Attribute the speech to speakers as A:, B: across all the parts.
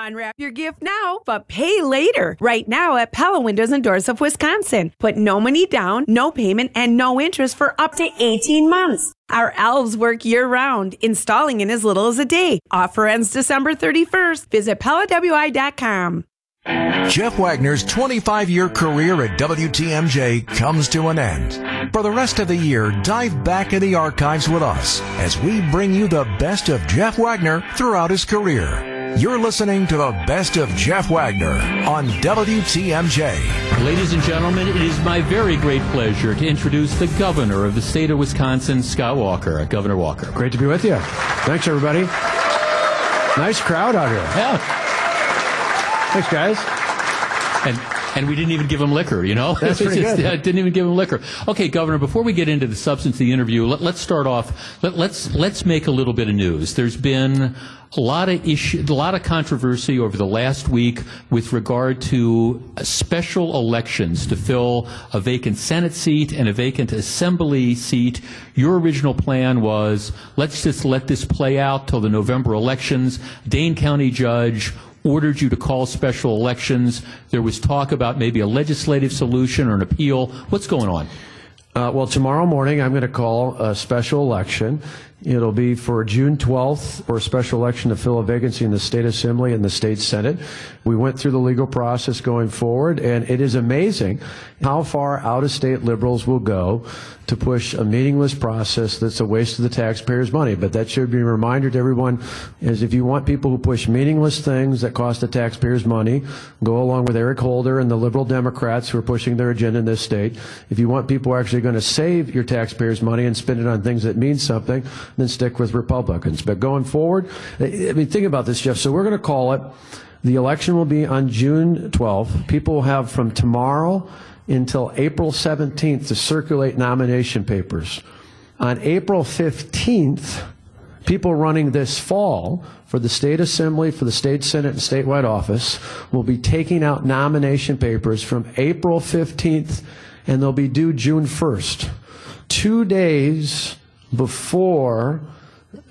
A: Unwrap your gift now, but pay later. Right now at Pella Windows and Doors of Wisconsin. Put no money down, no payment, and no interest for up to 18 months. Our elves work year round, installing in as little as a day. Offer ends December 31st. Visit PellaWI.com.
B: Jeff Wagner's 25 year career at WTMJ comes to an end. For the rest of the year, dive back in the archives with us as we bring you the best of Jeff Wagner throughout his career. You're listening to the best of Jeff Wagner on WTMJ.
C: Ladies and gentlemen, it is my very great pleasure to introduce the governor of the state of Wisconsin, Scott Walker. Governor Walker.
D: Great to be with you. Thanks, everybody. Nice crowd out here.
C: Yeah.
D: Thanks, guys.
C: And and we didn't even give him liquor, you know?
D: That's pretty
C: Just,
D: good.
C: uh, didn't even give him liquor. Okay, Governor, before we get into the substance of the interview, let, us start off. Let, let's let's make a little bit of news. There's been a lot of issue, a lot of controversy over the last week with regard to special elections to fill a vacant Senate seat and a vacant Assembly seat. Your original plan was let's just let this play out till the November elections. Dane County judge ordered you to call special elections. There was talk about maybe a legislative solution or an appeal. What's going on?
D: Uh, well, tomorrow morning I'm going to call a special election. It'll be for June 12th for a special election to fill a vacancy in the state assembly and the state senate. We went through the legal process going forward, and it is amazing how far out of state liberals will go to push a meaningless process that's a waste of the taxpayers' money. But that should be a reminder to everyone is if you want people who push meaningless things that cost the taxpayers money, go along with Eric Holder and the liberal Democrats who are pushing their agenda in this state. If you want people who are actually going to save your taxpayers' money and spend it on things that mean something, then stick with Republicans. But going forward, I mean, think about this, Jeff. So we're going to call it. The election will be on June 12th. People will have from tomorrow until April 17th to circulate nomination papers. On April 15th, people running this fall for the state assembly, for the state senate, and statewide office will be taking out nomination papers from April 15th and they'll be due June 1st. Two days before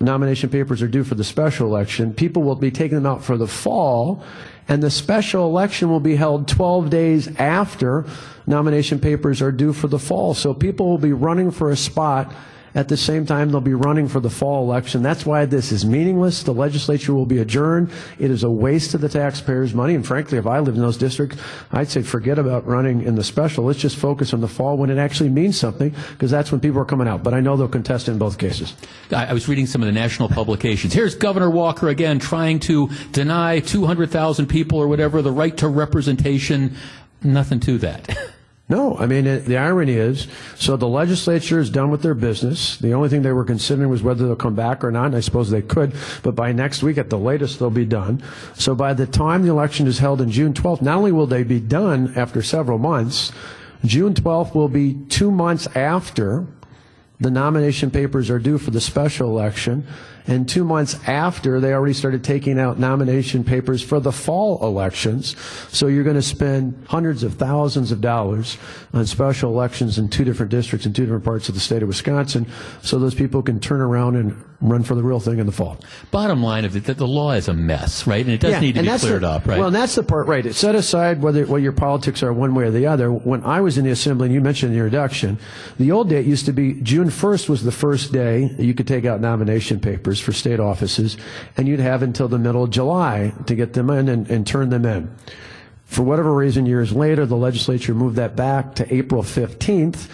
D: nomination papers are due for the special election, people will be taking them out for the fall, and the special election will be held 12 days after nomination papers are due for the fall. So people will be running for a spot at the same time, they'll be running for the fall election. That's why this is meaningless. The legislature will be adjourned. It is a waste of the taxpayers' money. And frankly, if I lived in those districts, I'd say forget about running in the special. Let's just focus on the fall when it actually means something, because that's when people are coming out. But I know they'll contest in both cases.
C: I, I was reading some of the national publications. Here's Governor Walker again trying to deny 200,000 people or whatever the right to representation. Nothing to that.
D: No, I mean, the irony is, so the legislature is done with their business. The only thing they were considering was whether they'll come back or not, and I suppose they could, but by next week at the latest, they'll be done. So by the time the election is held in June 12th, not only will they be done after several months, June 12th will be two months after the nomination papers are due for the special election, and two months after they already started taking out nomination papers for the fall elections. So you're going to spend hundreds of thousands of dollars on special elections in two different districts in two different parts of the state of Wisconsin, so those people can turn around and run for the real thing in the fall.
C: Bottom line of it, that the law is a mess, right? And it does need to be cleared
D: the,
C: up, right?
D: Well, and that's the part, right. It set aside whether what your politics are one way or the other. When I was in the assembly, and you mentioned your introduction, the old date used to be June 1st was the first day you could take out nomination papers for state offices, and you'd have until the middle of July to get them in and, and turn them in. For whatever reason, years later, the legislature moved that back to April 15th.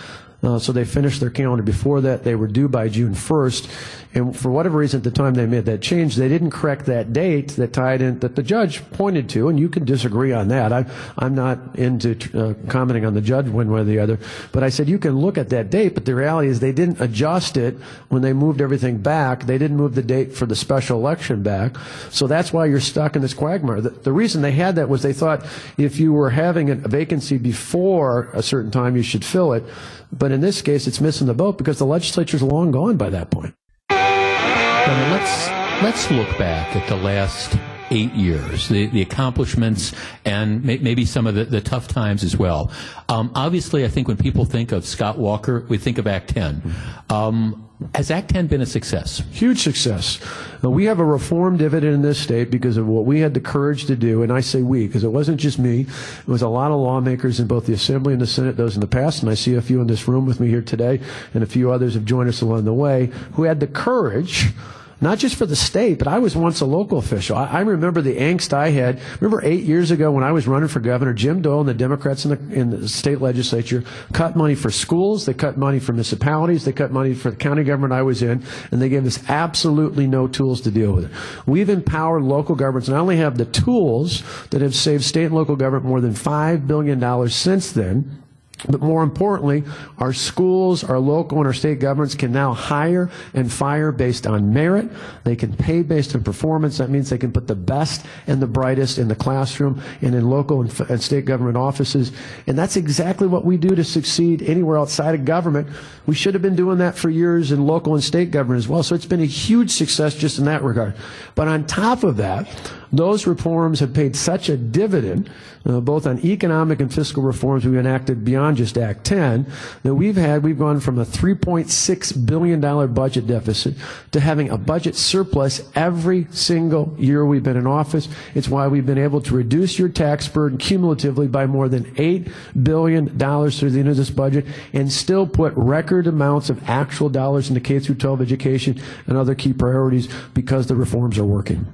D: Uh, so they finished their calendar before that. They were due by June 1st. And for whatever reason, at the time they made that change, they didn't correct that date that tied in, that the judge pointed to, and you can disagree on that. I, I'm not into uh, commenting on the judge one way or the other, but I said you can look at that date, but the reality is they didn't adjust it when they moved everything back. They didn't move the date for the special election back. So that's why you're stuck in this quagmire. The, the reason they had that was they thought if you were having a vacancy before a certain time, you should fill it. But in this case, it's missing the boat because the legislature's long gone by that point.
C: Governor, let's let's look back at the last eight years, the, the accomplishments and may, maybe some of the, the, tough times as well. Um, obviously, I think when people think of Scott Walker, we think of Act 10. Um, has Act 10 been a success?
D: Huge success. Now, we have a reform dividend in this state because of what we had the courage to do, and I say we because it wasn't just me. It was a lot of lawmakers in both the Assembly and the Senate, those in the past, and I see a few in this room with me here today, and a few others have joined us along the way, who had the courage not just for the state, but I was once a local official. I, I, remember the angst I had. Remember eight years ago when I was running for governor, Jim Doyle and the Democrats in the, in the state legislature cut money for schools, they cut money for municipalities, they cut money for the county government I was in, and they gave us absolutely no tools to deal with it. We've empowered local governments not only have the tools that have saved state and local government more than $5 billion since then, but more importantly, our schools, our local and our state governments can now hire and fire based on merit. They can pay based on performance. That means they can put the best and the brightest in the classroom and in local and, and state government offices. And that's exactly what we do to succeed anywhere outside of government. We should have been doing that for years in local and state government as well. So it's been a huge success just in that regard. But on top of that, those reforms have paid such a dividend, uh, both on economic and fiscal reforms we've enacted beyond just Act 10, that we've had, we've gone from a $3.6 billion budget deficit to having a budget surplus every single year we've been in office. It's why we've been able to reduce your tax burden cumulatively by more than $8 billion through the end of this budget and still put record amounts of actual dollars into K through 12 education and other key priorities because the reforms are working.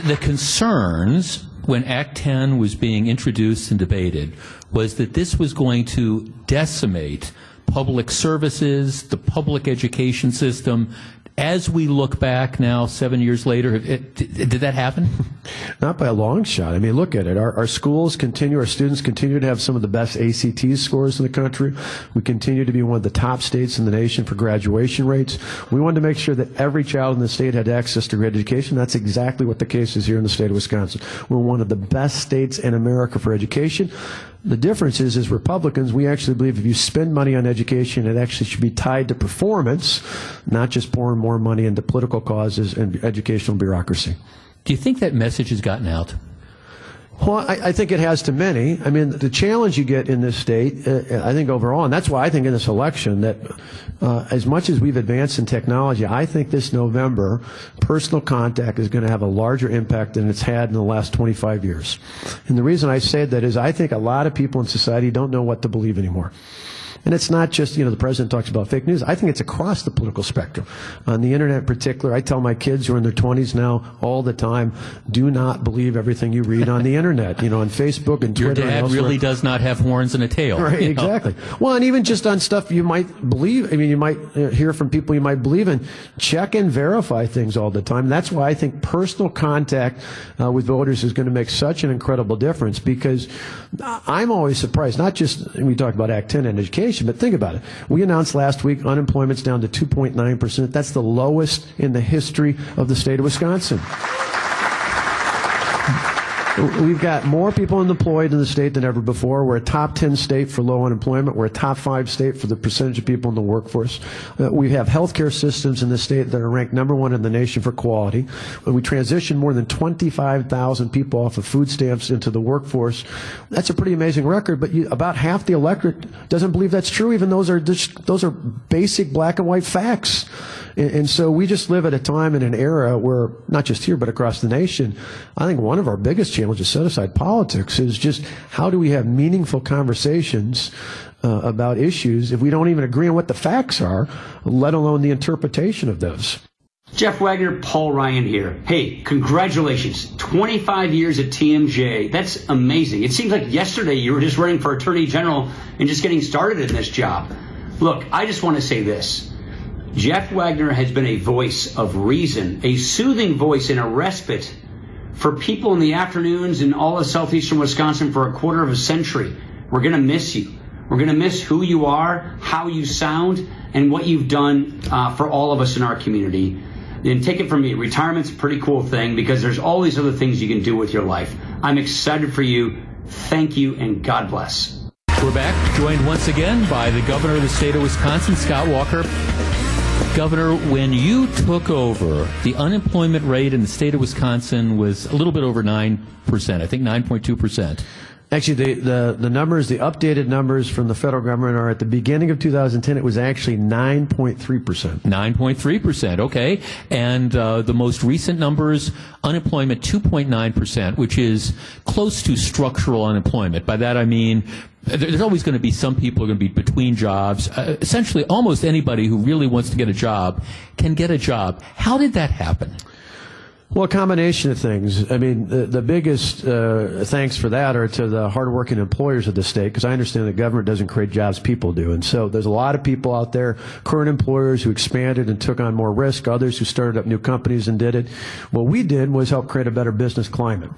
C: The concerns when Act 10 was being introduced and debated was that this was going to decimate public services, the public education system, as we look back now, seven years later, it, did that happen?
D: Not by a long shot. I mean, look at it. Our, our, schools continue, our students continue to have some of the best ACT scores in the country. We continue to be one of the top states in the nation for graduation rates. We wanted to make sure that every child in the state had access to great education. That's exactly what the case is here in the state of Wisconsin. We're one of the best states in America for education. The difference is, as Republicans, we actually believe if you spend money on education, it actually should be tied to performance, not just pouring more money into political causes and educational bureaucracy.
C: Do you think that message has gotten out?
D: Well, I, I, think it has to many. I mean, the challenge you get in this state, uh, I think overall, and that's why I think in this election that uh, as much as we've advanced in technology, I think this November, personal contact is going to have a larger impact than it's had in the last 25 years. And the reason I say that is I think a lot of people in society don't know what to believe anymore. And it's not just, you know, the president talks about fake news. I think it's across the political spectrum. On the internet in particular, I tell my kids who are in their 20s now all the time, do not believe everything you read on the internet, you know, on Facebook and Twitter.
C: Your dad really does not have horns and a tail.
D: Right, exactly. Know? Well, and even just on stuff you might believe, I mean, you might uh, hear from people you might believe in, check and verify things all the time. That's why I think personal contact uh, with voters is going to make such an incredible difference because I'm always surprised, not just, we talk about Act 10 and education, inflation. But think about it. We announced last week unemployment's down to 2.9%. That's the lowest in the history of the state of Wisconsin. We've got more people employed in the state than ever before. We're a top 10 state for low unemployment. We're a top 5 state for the percentage of people in the workforce. Uh, we have healthcare systems in the state that are ranked number one in the nation for quality. When we transitioned more than 25,000 people off of food stamps into the workforce. That's a pretty amazing record, but you, about half the electorate doesn't believe that's true, even those are, just, those are basic black and white facts. And, and so we just live at a time in an era where, not just here, but across the nation, I think one of our biggest challenges, set aside politics, is just how do we have meaningful conversations uh, about issues if we don't even agree on what the facts are, let alone the interpretation of those.
E: Jeff Wagner, Paul Ryan here. Hey, congratulations. 25 years at TMJ. That's amazing. It seems like yesterday you were just running for Attorney General and just getting started in this job. Look, I just want to say this. Jeff Wagner has been a voice of reason, a soothing voice and a respite for people in the afternoons in all of southeastern Wisconsin for a quarter of a century. We're going to miss you. We're going to miss who you are, how you sound, and what you've done uh, for all of us in our community. And take it from me, retirement's a pretty cool thing because there's all these other things you can do with your life. I'm excited for you. Thank you, and God bless.
C: We're back, joined once again by the governor of the state of Wisconsin, Scott Walker. Governor, when you took over, the unemployment rate in the state of Wisconsin was a little bit over 9%, I think 9.2%.
D: Actually, the, the, the numbers, the updated numbers from the federal government are at the beginning of 2010, it was actually 9.3%.
C: 9.3%, okay. And uh, the most recent numbers, unemployment 2.9%, which is close to structural unemployment. By that I mean there's always going to be some people are going to be between jobs. Uh, essentially, almost anybody who really wants to get a job can get a job. How did that happen?
D: Well, a combination of things. I mean, the, the biggest uh, thanks for that are to the hardworking employers of the state, because I understand the government doesn't create jobs, people do. And so there's a lot of people out there, current employers who expanded and took on more risk, others who started up new companies and did it. What we did was help create a better business climate.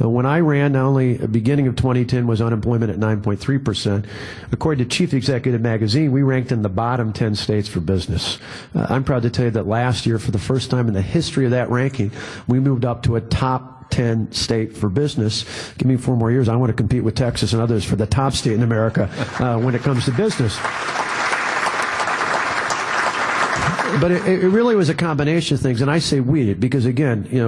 D: Uh, when I ran, not only beginning of 2010 was unemployment at 9.3%, according to Chief Executive Magazine, we ranked in the bottom 10 states for business. Uh, I'm proud to tell you that last year, for the first time in the history of that ranking, we moved up to a top 10 state for business. Give me four more years. I want to compete with Texas and others for the top state in America uh, when it comes to business but it, it, really was a combination of things, and I say we because again, you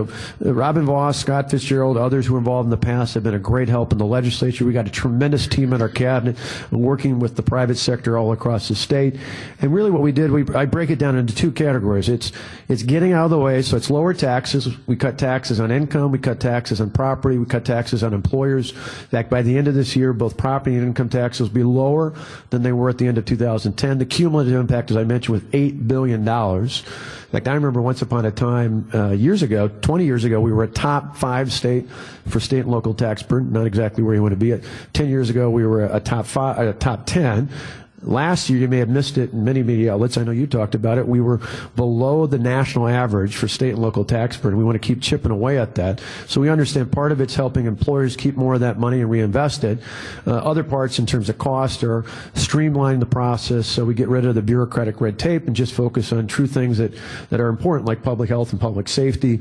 D: know, Robin Vos, Scott Fitzgerald, others who were involved in the past have been a great help in the legislature. We got a tremendous team in our cabinet working with the private sector all across the state, and really what we did, we I break it down into two categories. It's it's getting out of the way, so it's lower taxes. We cut taxes on income, we cut taxes on property, we cut taxes on employers. In fact, by the end of this year, both property and income taxes will be lower than they were at the end of 2010. The cumulative impact, as I mentioned, was eight billion dollars. In fact, I remember once upon a time, uh, years ago, 20 years ago, we were a top five state for state and local tax burden. Not exactly where you want to be at. 10 years ago, we were a top five, a top 10. Last year, you may have missed it in many media outlets. I know you talked about it. We were below the national average for state and local tax burden. We want to keep chipping away at that. So we understand part of it's helping employers keep more of that money and reinvest it. Uh, other parts, in terms of cost, are streamlining the process so we get rid of the bureaucratic red tape and just focus on true things that, that are important, like public health and public safety,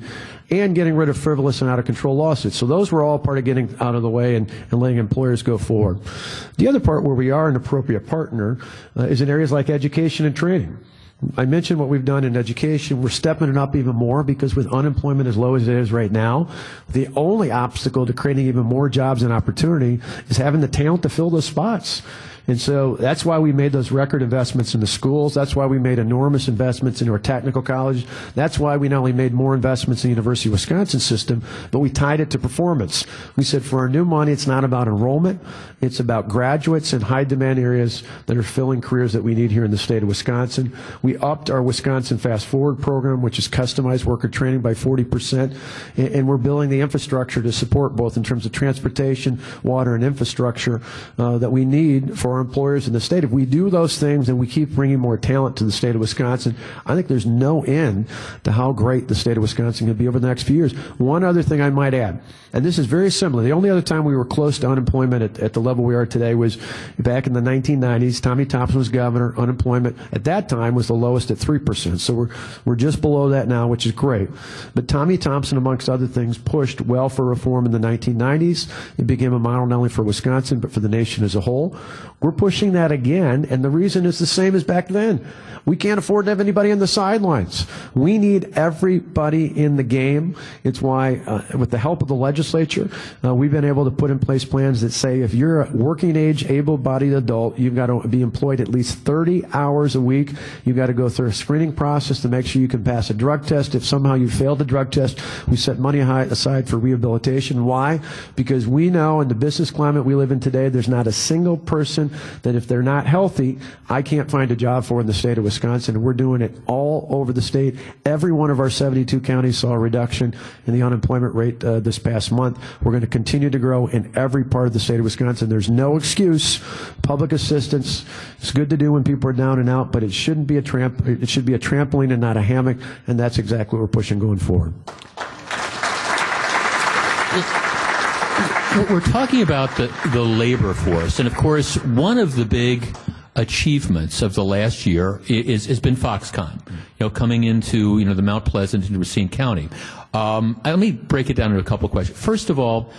D: and getting rid of frivolous and out of control lawsuits. So those were all part of getting out of the way and, and letting employers go forward. The other part where we are an appropriate partner uh, is in areas like education and training. I mentioned what we've done in education. We're stepping it up even more because with unemployment as low as it is right now, the only obstacle to creating even more jobs and opportunity is having the talent to fill those spots. And so that's why we made those record investments in the schools. That's why we made enormous investments into our technical college. That's why we not only made more investments in the University of Wisconsin system, but we tied it to performance. We said for our new money, it's not about enrollment. It's about graduates in high demand areas that are filling careers that we need here in the state of Wisconsin. We upped our Wisconsin Fast Forward program, which is customized worker training by 40%. And we're building the infrastructure to support both in terms of transportation, water, and infrastructure uh, that we need for employers in the state. If we do those things and we keep bringing more talent to the state of Wisconsin, I think there's no end to how great the state of Wisconsin can be over the next few years. One other thing I might add, and this is very similar. The only other time we were close to unemployment at, at the level we are today was back in the 1990s. Tommy Thompson was governor. Unemployment at that time was the lowest at 3%. So we're, we're just below that now, which is great. But Tommy Thompson, amongst other things, pushed welfare reform in the 1990s. It became a model not only for Wisconsin, but for the nation as a whole. We're pushing that again, and the reason is the same as back then. We can't afford to have anybody on the sidelines. We need everybody in the game. It's why, uh, with the help of the legislature, uh, we've been able to put in place plans that say if you're a working age, able bodied adult, you've got to be employed at least 30 hours a week. You've got to go through a screening process to make sure you can pass a drug test. If somehow you fail the drug test, we set money aside for rehabilitation. Why? Because we know in the business climate we live in today, there's not a single person that if they're not healthy, I can't find a job for in the state of Wisconsin. And we're doing it all over the state. Every one of our 72 counties saw a reduction in the unemployment rate uh, this past month. We're going to continue to grow in every part of the state of Wisconsin. There's no excuse. Public assistance is good to do when people are down and out, but it shouldn't be a tramp. It should be a trampoline and not a hammock. And that's exactly what we're pushing going forward.
C: We're talking about the, the labor force, and of course, one of the big achievements of the last year is, has been Foxconn, you know, coming into, you know, the Mount Pleasant into Racine County. Um, let me break it down into a couple of questions. First of all,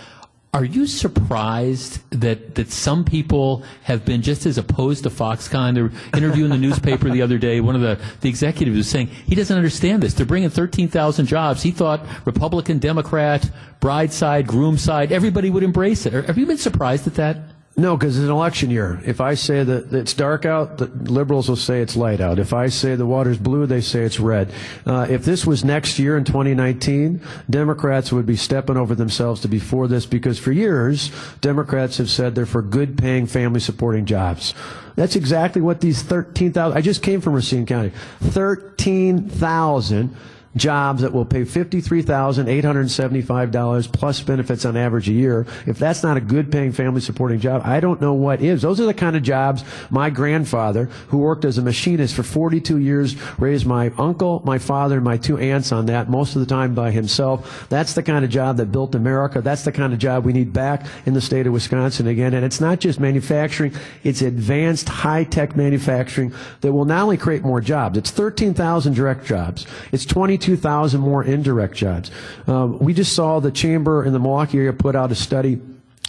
C: Are you surprised that, that some people have been just as opposed to Foxconn? They're interviewing the newspaper the other day. One of the, the executives was saying he doesn't understand this. They're bringing 13,000 jobs. He thought Republican, Democrat, bride side, groom side, everybody would embrace it. Have you been surprised at that?
D: No, because it's an election year. If I say that it's dark out, the liberals will say it's light out. If I say the water's blue, they say it's red. Uh, if this was next year in 2019, Democrats would be stepping over themselves to be for this because for years, Democrats have said they're for good paying family supporting jobs. That's exactly what these 13,000, I just came from Racine County. 13,000 jobs that will pay $53,875 plus benefits on average a year. If that's not a good paying family supporting job, I don't know what is. Those are the kind of jobs my grandfather, who worked as a machinist for 42 years, raised my uncle, my father, and my two aunts on that, most of the time by himself. That's the kind of job that built America. That's the kind of job we need back in the state of Wisconsin again. And it's not just manufacturing, it's advanced high tech manufacturing that will not only create more jobs, it's 13,000 direct jobs. It's 20 22,000 more indirect jobs. Um, we just saw the chamber in the Milwaukee area put out a study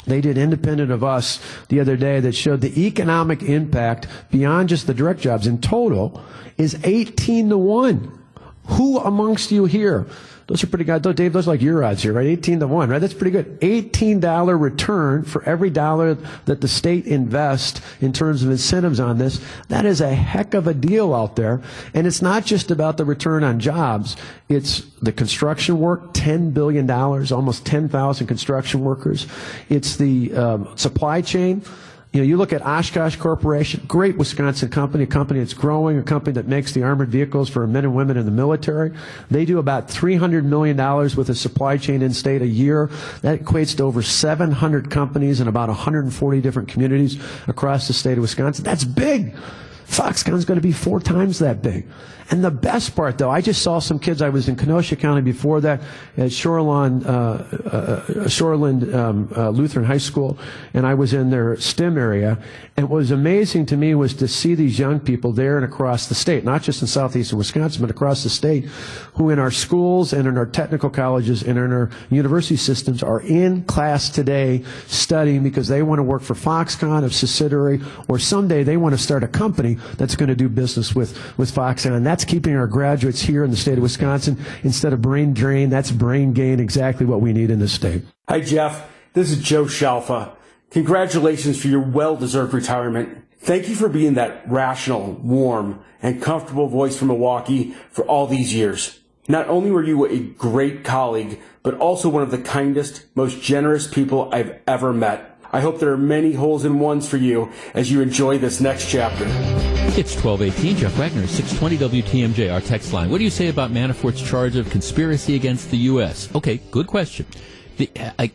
D: they did independent of us the other day that showed the economic impact beyond just the direct jobs in total is 18 to 1. Who amongst you here those are pretty good. Dave, those are like your odds here, right? 18 to 1, right? That's pretty good. $18 return for every dollar that the state invests in terms of incentives on this. That is a heck of a deal out there. And it's not just about the return on jobs. It's the construction work, $10 billion, almost 10,000 construction workers. It's the um, supply chain. You know, you look at Oshkosh Corporation, great Wisconsin company, a company that's growing, a company that makes the armored vehicles for men and women in the military. They do about $300 million with a supply chain in state a year. That equates to over 700 companies in about 140 different communities across the state of Wisconsin. That's big. Foxconn's going to be four times that big. And the best part, though, I just saw some kids. I was in Kenosha County before that at Shoreland, uh, uh, Shoreland um, uh, Lutheran High School, and I was in their STEM area. And what was amazing to me was to see these young people there and across the state, not just in southeastern Wisconsin, but across the state, who in our schools and in our technical colleges and in our university systems are in class today studying because they want to work for Foxconn, a subsidiary, or someday they want to start a company that's going to do business with, with Foxconn. And that's keeping our graduates here in the state of Wisconsin. Instead of brain drain, that's brain gain, exactly what we need in this state.
F: Hi, Jeff. This is Joe Shalfa. Congratulations for your well-deserved retirement. Thank you for being that rational, warm, and comfortable voice from Milwaukee for all these years. Not only were you a great colleague, but also one of the kindest, most generous people I've ever met. I hope there are many holes in ones for you as you enjoy this next chapter.
C: It's 1218. Jeff Wagner, 620 WTMJ, our text line. What do you say about Manafort's charge of conspiracy against the U.S.? Okay, good question. The, I,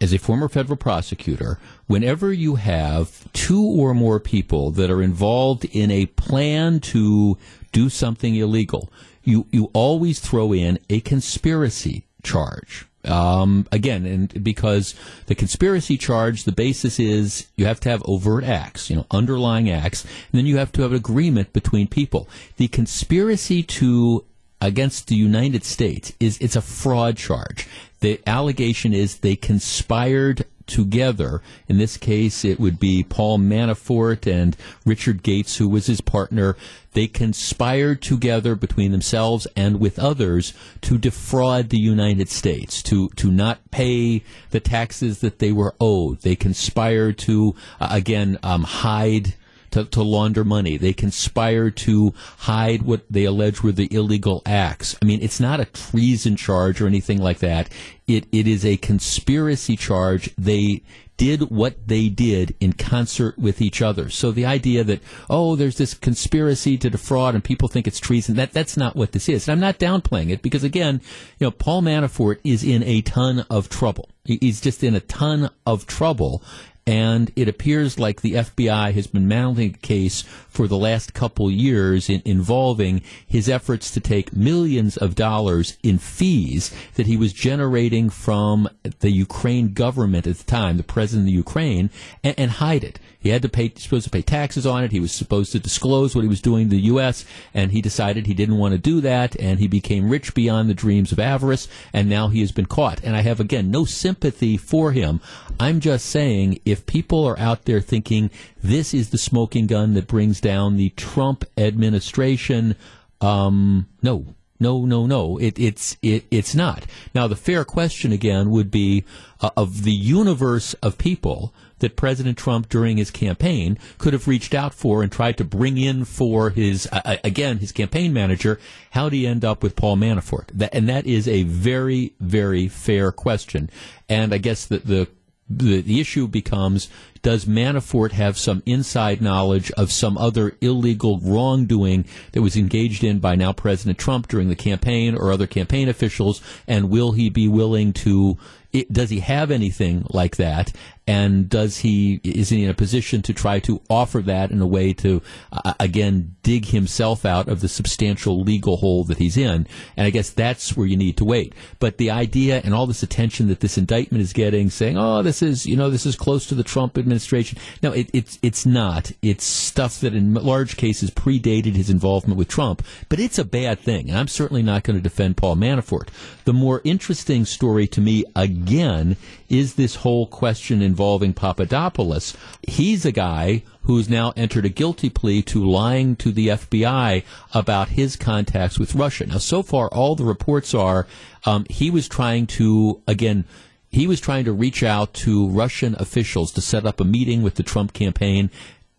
C: as a former federal prosecutor, whenever you have two or more people that are involved in a plan to do something illegal, you, you always throw in a conspiracy charge. Um, again, and because the conspiracy charge, the basis is you have to have overt acts, you know, underlying acts, and then you have to have an agreement between people. The conspiracy to against the United States is it's a fraud charge. The allegation is they conspired together. In this case, it would be Paul Manafort and Richard Gates, who was his partner. They conspired together between themselves and with others to defraud the United States, to, to not pay the taxes that they were owed. They conspired to, uh, again, um, hide to, to launder money. They conspire to hide what they allege were the illegal acts. I mean, it's not a treason charge or anything like that. It, it is a conspiracy charge. They did what they did in concert with each other. So the idea that, oh, there's this conspiracy to defraud and people think it's treason, that, that's not what this is. And I'm not downplaying it because again, you know, Paul Manafort is in a ton of trouble. He's just in a ton of trouble and it appears like the FBI has been mounting a case for the last couple years in, involving his efforts to take millions of dollars in fees that he was generating from the Ukraine government at the time, the president of Ukraine, and, and hide it. He had to pay, supposed to pay taxes on it. He was supposed to disclose what he was doing in the U.S., and he decided he didn't want to do that, and he became rich beyond the dreams of avarice, and now he has been caught. And I have, again, no sympathy for him. I'm just saying, if people are out there thinking this is the smoking gun that brings down the Trump administration, um, no, no, no, no. It, it's it, it's not. Now, the fair question again would be uh, of the universe of people that President Trump during his campaign could have reached out for and tried to bring in for his uh, again his campaign manager. How do you end up with Paul Manafort? That, and that is a very very fair question. And I guess that the the, the issue becomes does Manafort have some inside knowledge of some other illegal wrongdoing that was engaged in by now President Trump during the campaign or other campaign officials? And will he be willing to it, does he have anything like that? And does he is he in a position to try to offer that in a way to uh, again dig himself out of the substantial legal hole that he's in? And I guess that's where you need to wait. But the idea and all this attention that this indictment is getting, saying, "Oh, this is you know this is close to the Trump administration," no, it, it's it's not. It's stuff that in large cases predated his involvement with Trump. But it's a bad thing, and I'm certainly not going to defend Paul Manafort. The more interesting story to me again again is this whole question involving Papadopoulos. He's a guy who's now entered a guilty plea to lying to the FBI about his contacts with Russia. Now, so far, all the reports are um, he was trying to, again, he was trying to reach out to Russian officials to set up a meeting with the Trump campaign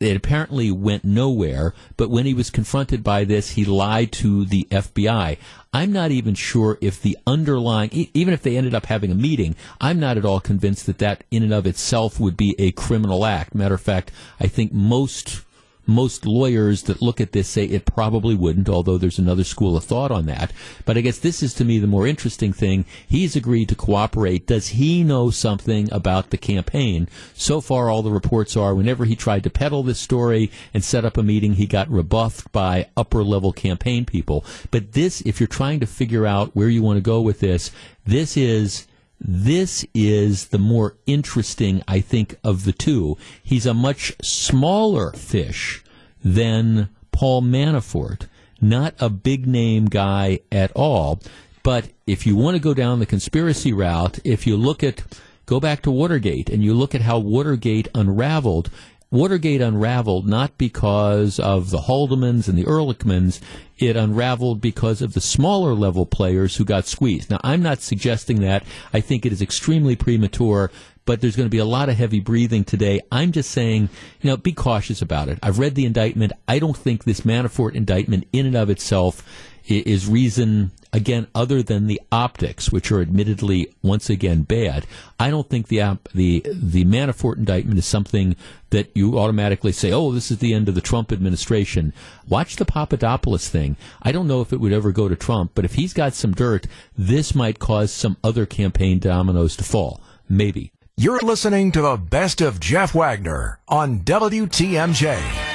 C: it apparently went nowhere, but when he was confronted by this, he lied to the FBI. I'm not even sure if the underlying, even if they ended up having a meeting, I'm not at all convinced that that in and of itself would be a criminal act. Matter of fact, I think most most lawyers that look at this say it probably wouldn't, although there's another school of thought on that. But I guess this is to me the more interesting thing. He's agreed to cooperate. Does he know something about the campaign? So far, all the reports are whenever he tried to peddle this story and set up a meeting, he got rebuffed by upper level campaign people. But this, if you're trying to figure out where you want to go with this, this is this is the more interesting, I think, of the two. He's a much smaller fish than Paul Manafort, not a big name guy at all. But if you want to go down the conspiracy route, if you look at go back to Watergate and you look at how Watergate unraveled, Watergate unraveled not because of the Haldemans and the Ehrlichmans. It unraveled because of the smaller level players who got squeezed. Now, I'm not suggesting that. I think it is extremely premature, but there's going to be a lot of heavy breathing today. I'm just saying, you know, be cautious about it. I've read the indictment. I don't think this Manafort indictment in and of itself is reason again other than the optics, which are admittedly once again bad. I don't think the the the Manafort indictment is something that you automatically say, "Oh, this is the end of the Trump administration." Watch the Papadopoulos thing. I don't know if it would ever go to Trump, but if he's got some dirt, this might cause some other campaign dominoes to fall. Maybe.
B: You're listening to the best of Jeff Wagner on WTMJ.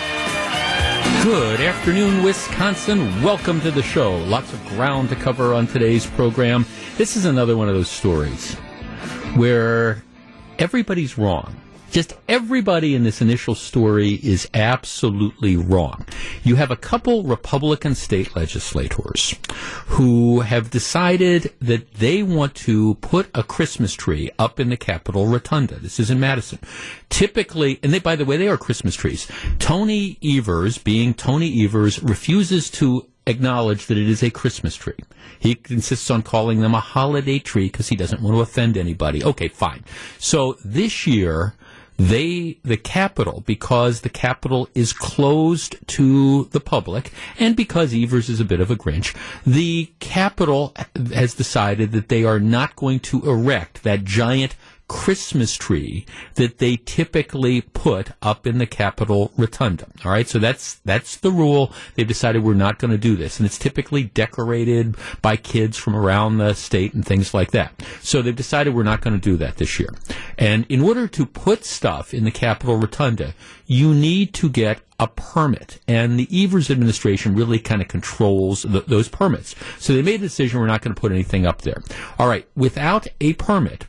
C: Good afternoon, Wisconsin. Welcome to the show. Lots of ground to cover on today's program. This is another one of those stories where everybody's wrong just everybody in this initial story is absolutely wrong. You have a couple Republican state legislators who have decided that they want to put a Christmas tree up in the Capitol Rotunda. This is in Madison. Typically, and they, by the way, they are Christmas trees. Tony Evers, being Tony Evers, refuses to acknowledge that it is a Christmas tree. He insists on calling them a holiday tree because he doesn't want to offend anybody. Okay, fine. So this year, they, the Capitol, because the Capitol is closed to the public, and because Evers is a bit of a Grinch, the Capitol has decided that they are not going to erect that giant Christmas tree that they typically put up in the Capitol Rotunda. All right, so that's that's the rule. They've decided we're not going to do this, and it's typically decorated by kids from around the state and things like that. So they've decided we're not going to do that this year. And in order to put stuff in the Capitol Rotunda, you need to get a permit. And the Evers administration really kind of controls the, those permits. So they made a decision we're not going to put anything up there. All right, without a permit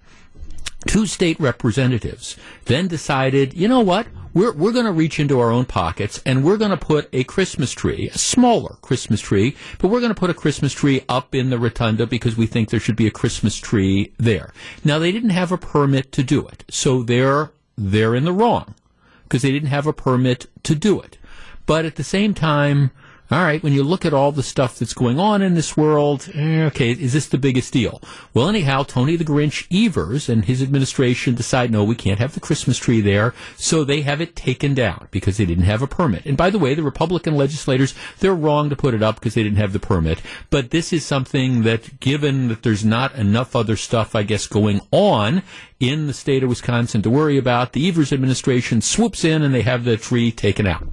C: two state representatives then decided, you know what? We're, we're going to reach into our own pockets and we're going to put a Christmas tree, a smaller Christmas tree, but we're going to put a Christmas tree up in the rotunda because we think there should be a Christmas tree there. Now, they didn't have a permit to do it, so they're, they're in the wrong because they didn't have a permit to do it. But at the same time, all right, when you look at all the stuff that's going on in this world, eh, okay, is this the biggest deal? Well, anyhow, Tony the Grinch Evers and his administration decide, no, we can't have the Christmas tree there, so they have it taken down because they didn't have a permit. And by the way, the Republican legislators, they're wrong to put it up because they didn't have the permit. But this is something that, given that there's not enough other stuff, I guess, going on in the state of Wisconsin to worry about. The Evers administration swoops in and they have the tree taken out.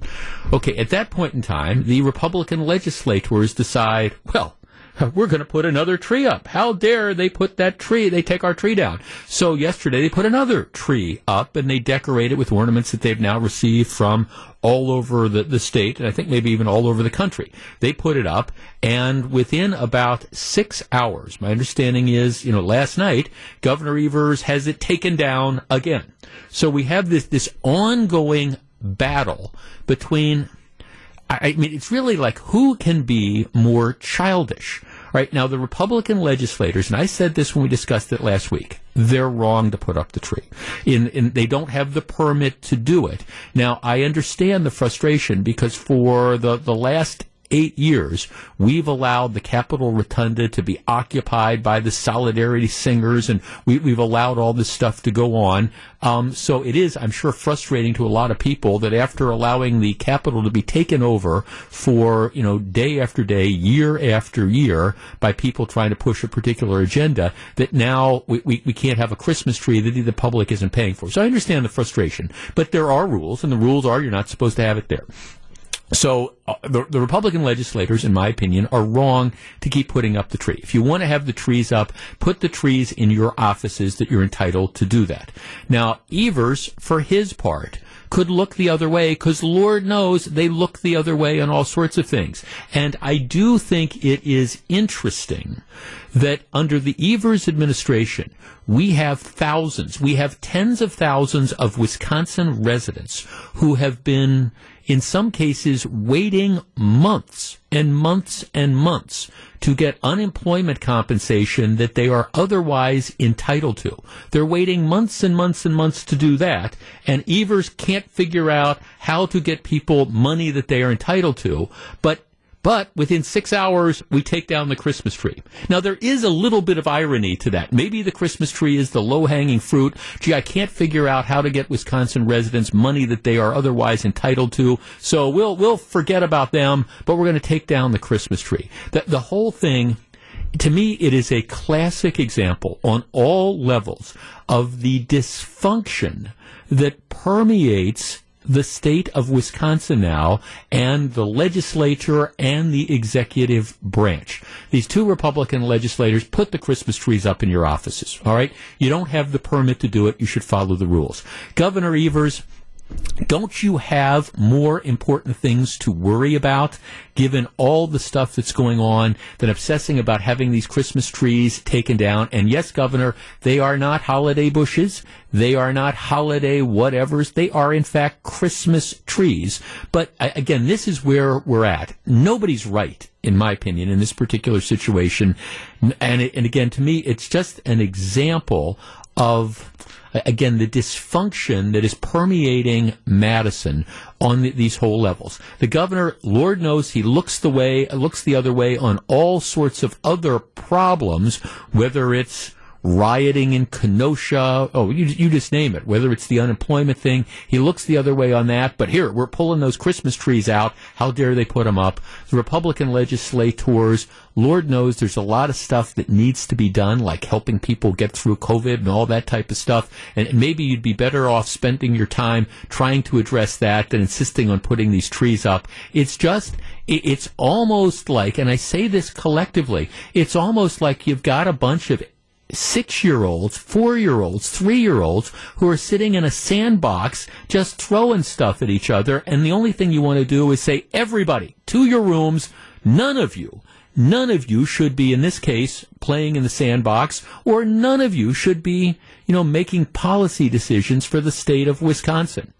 C: Okay, at that point in time, the Republican legislators decide, well, we're going to put another tree up. How dare they put that tree? They take our tree down. So yesterday they put another tree up and they decorate it with ornaments that they've now received from all over the, the state and I think maybe even all over the country. They put it up and within about six hours, my understanding is, you know, last night, Governor Evers has it taken down again. So we have this, this ongoing battle between I mean, it's really like who can be more childish? Right now, the Republican legislators, and I said this when we discussed it last week, they're wrong to put up the tree. In, in, they don't have the permit to do it. Now, I understand the frustration because for the, the last eight years, we've allowed the Capitol Rotunda to be occupied by the Solidarity Singers, and we, have allowed all this stuff to go on. Um, so it is, I'm sure, frustrating to a lot of people that after allowing the Capitol to be taken over for, you know, day after day, year after year, by people trying to push a particular agenda, that now we, we, we can't have a Christmas tree that the public isn't paying for. So I understand the frustration, but there are rules, and the rules are you're not supposed to have it there. So uh, the, the, Republican legislators, in my opinion, are wrong to keep putting up the tree. If you want to have the trees up, put the trees in your offices that you're entitled to do that. Now, Evers, for his part, could look the other way because Lord knows they look the other way on all sorts of things. And I do think it is interesting that under the Evers administration, we have thousands, we have tens of thousands of Wisconsin residents who have been in some cases waiting months and months and months to get unemployment compensation that they are otherwise entitled to. They're waiting months and months and months to do that, and Evers can't figure out how to get people money that they are entitled to, but but within six hours, we take down the Christmas tree. Now, there is a little bit of irony to that. Maybe the Christmas tree is the low hanging fruit. Gee, I can't figure out how to get Wisconsin residents money that they are otherwise entitled to. So we'll, we'll forget about them, but we're going to take down the Christmas tree. The, the whole thing to me, it is a classic example on all levels of the dysfunction that permeates the state of Wisconsin now and the legislature and the executive branch. These two Republican legislators put the Christmas trees up in your offices. All right. You don't have the permit to do it. You should follow the rules. Governor Evers, don't you have more important things to worry about given all the stuff that's going on than obsessing about having these Christmas trees taken down? And yes, Governor, they are not holiday bushes. They are not holiday whatevers. They are, in fact, Christmas trees. But again, this is where we're at. Nobody's right, in my opinion, in this particular situation. And, and again, to me, it's just an example of again, the dysfunction that is permeating Madison on the, these whole levels. The governor, Lord knows, he looks the way, looks the other way on all sorts of other problems, whether it's rioting in Kenosha. Oh, you, you just name it. Whether it's the unemployment thing, he looks the other way on that. But here, we're pulling those Christmas trees out. How dare they put them up? The Republican legislators, Lord knows there's a lot of stuff that needs to be done, like helping people get through COVID and all that type of stuff. And maybe you'd be better off spending your time trying to address that than insisting on putting these trees up. It's just, it's almost like, and I say this collectively, it's almost like you've got a bunch of six year olds, four year olds, three year olds who are sitting in a sandbox just throwing stuff at each other. And the only thing you want to do is say, everybody to your rooms, none of you none of you should be, in this case, playing in the sandbox, or none of you should be, you know, making policy decisions for the state of Wisconsin.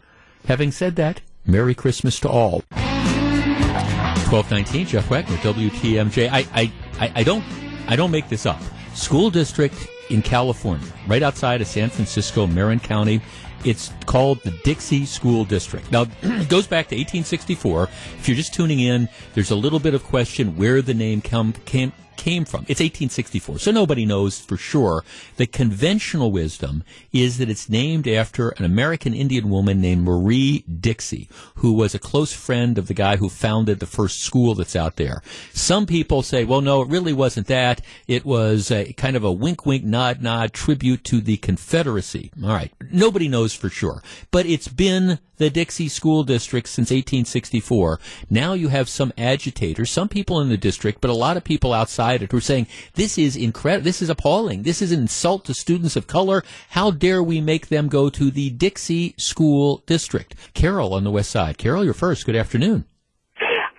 C: Having said that, Merry Christmas to all. 1219, Jeff Wagner, WTMJ. I, I, I, I don't, I don't make this up. School district in California, right outside of San Francisco, Marin County. It's called the Dixie School District. Now, it goes back to 1864. If you're just tuning in, there's a little bit of question where the name come, came, came from. It's 1864, so nobody knows for sure. The conventional wisdom is that it's named after an American Indian woman named Marie Dixie, who was a close friend of the guy who founded the first school that's out there. Some people say, well, no, it really wasn't that. It was a kind of a wink, wink, nod, nod tribute to the Confederacy. All right. Nobody knows for sure, but it's been the Dixie School District since 1864. Now you have some agitators, some people in the district, but a lot of people outside it who are saying, this is incredible, this is appalling, this is an insult to students of color. How dare we make them go to the Dixie School District? Carol on the west side. Carol, you're first. Good afternoon.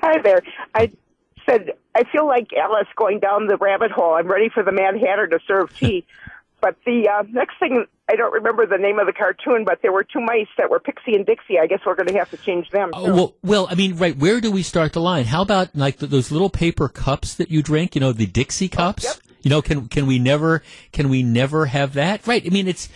G: Hi there. I said, I feel like Alice going down the rabbit hole. I'm ready for the Mad Hatter to serve tea. But the uh, next thing, I don't remember the name of the cartoon, but there were two mice that were Pixie and Dixie. I guess we're going to have to change them.
C: Uh, well, well, I mean, right. Where do we start the line? How about like the, those little paper cups that you drink? You know, the Dixie cups.
G: Oh, yep.
C: You know, can can we never can we never have that? Right. I mean, it's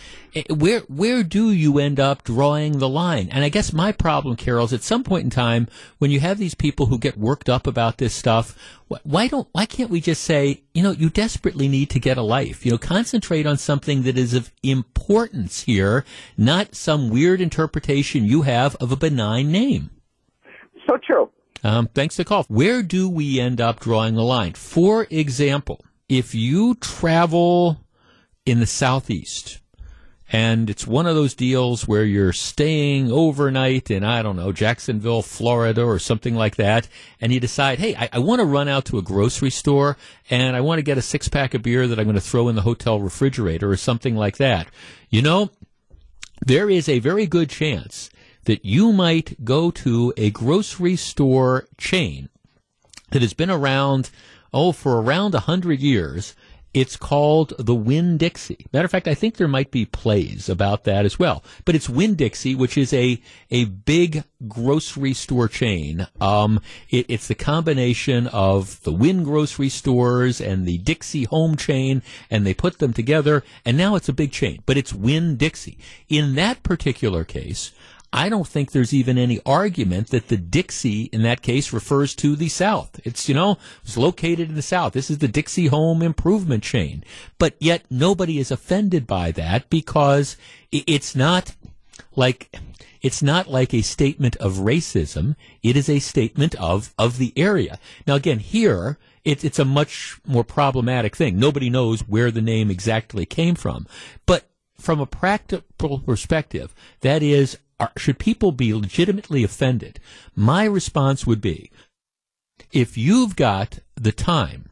C: where where do you end up drawing the line? And I guess my problem, Carol, is at some point in time when you have these people who get worked up about this stuff, why don't why can't we just say, you know, you desperately need to get a life. You know, concentrate on something that is of importance here, not some weird interpretation you have of a benign name.
G: So true.
C: Um, thanks to call. Where do we end up drawing the line? For example, if you travel in the southeast and it's one of those deals where you're staying overnight in, I don't know, Jacksonville, Florida or something like that, and you decide, hey, I, I want to run out to a grocery store and I want to get a six pack of beer that I'm going to throw in the hotel refrigerator or something like that. You know, there is a very good chance that you might go to a grocery store chain that has been around, oh, for around a hundred years. It's called the Winn Dixie. Matter of fact, I think there might be plays about that as well. But it's Winn Dixie, which is a a big grocery store chain. Um, it, it's the combination of the Winn grocery stores and the Dixie home chain, and they put them together, and now it's a big chain. But it's Winn Dixie. In that particular case, I don't think there's even any argument that the Dixie in that case refers to the South. It's, you know, it's located in the South. This is the Dixie Home Improvement Chain. But yet nobody is offended by that because it's not like, it's not like a statement of racism. It is a statement of, of the area. Now again, here, it, it's a much more problematic thing. Nobody knows where the name exactly came from. But from a practical perspective, that is, are, should people be legitimately offended? My response would be, if you've got the time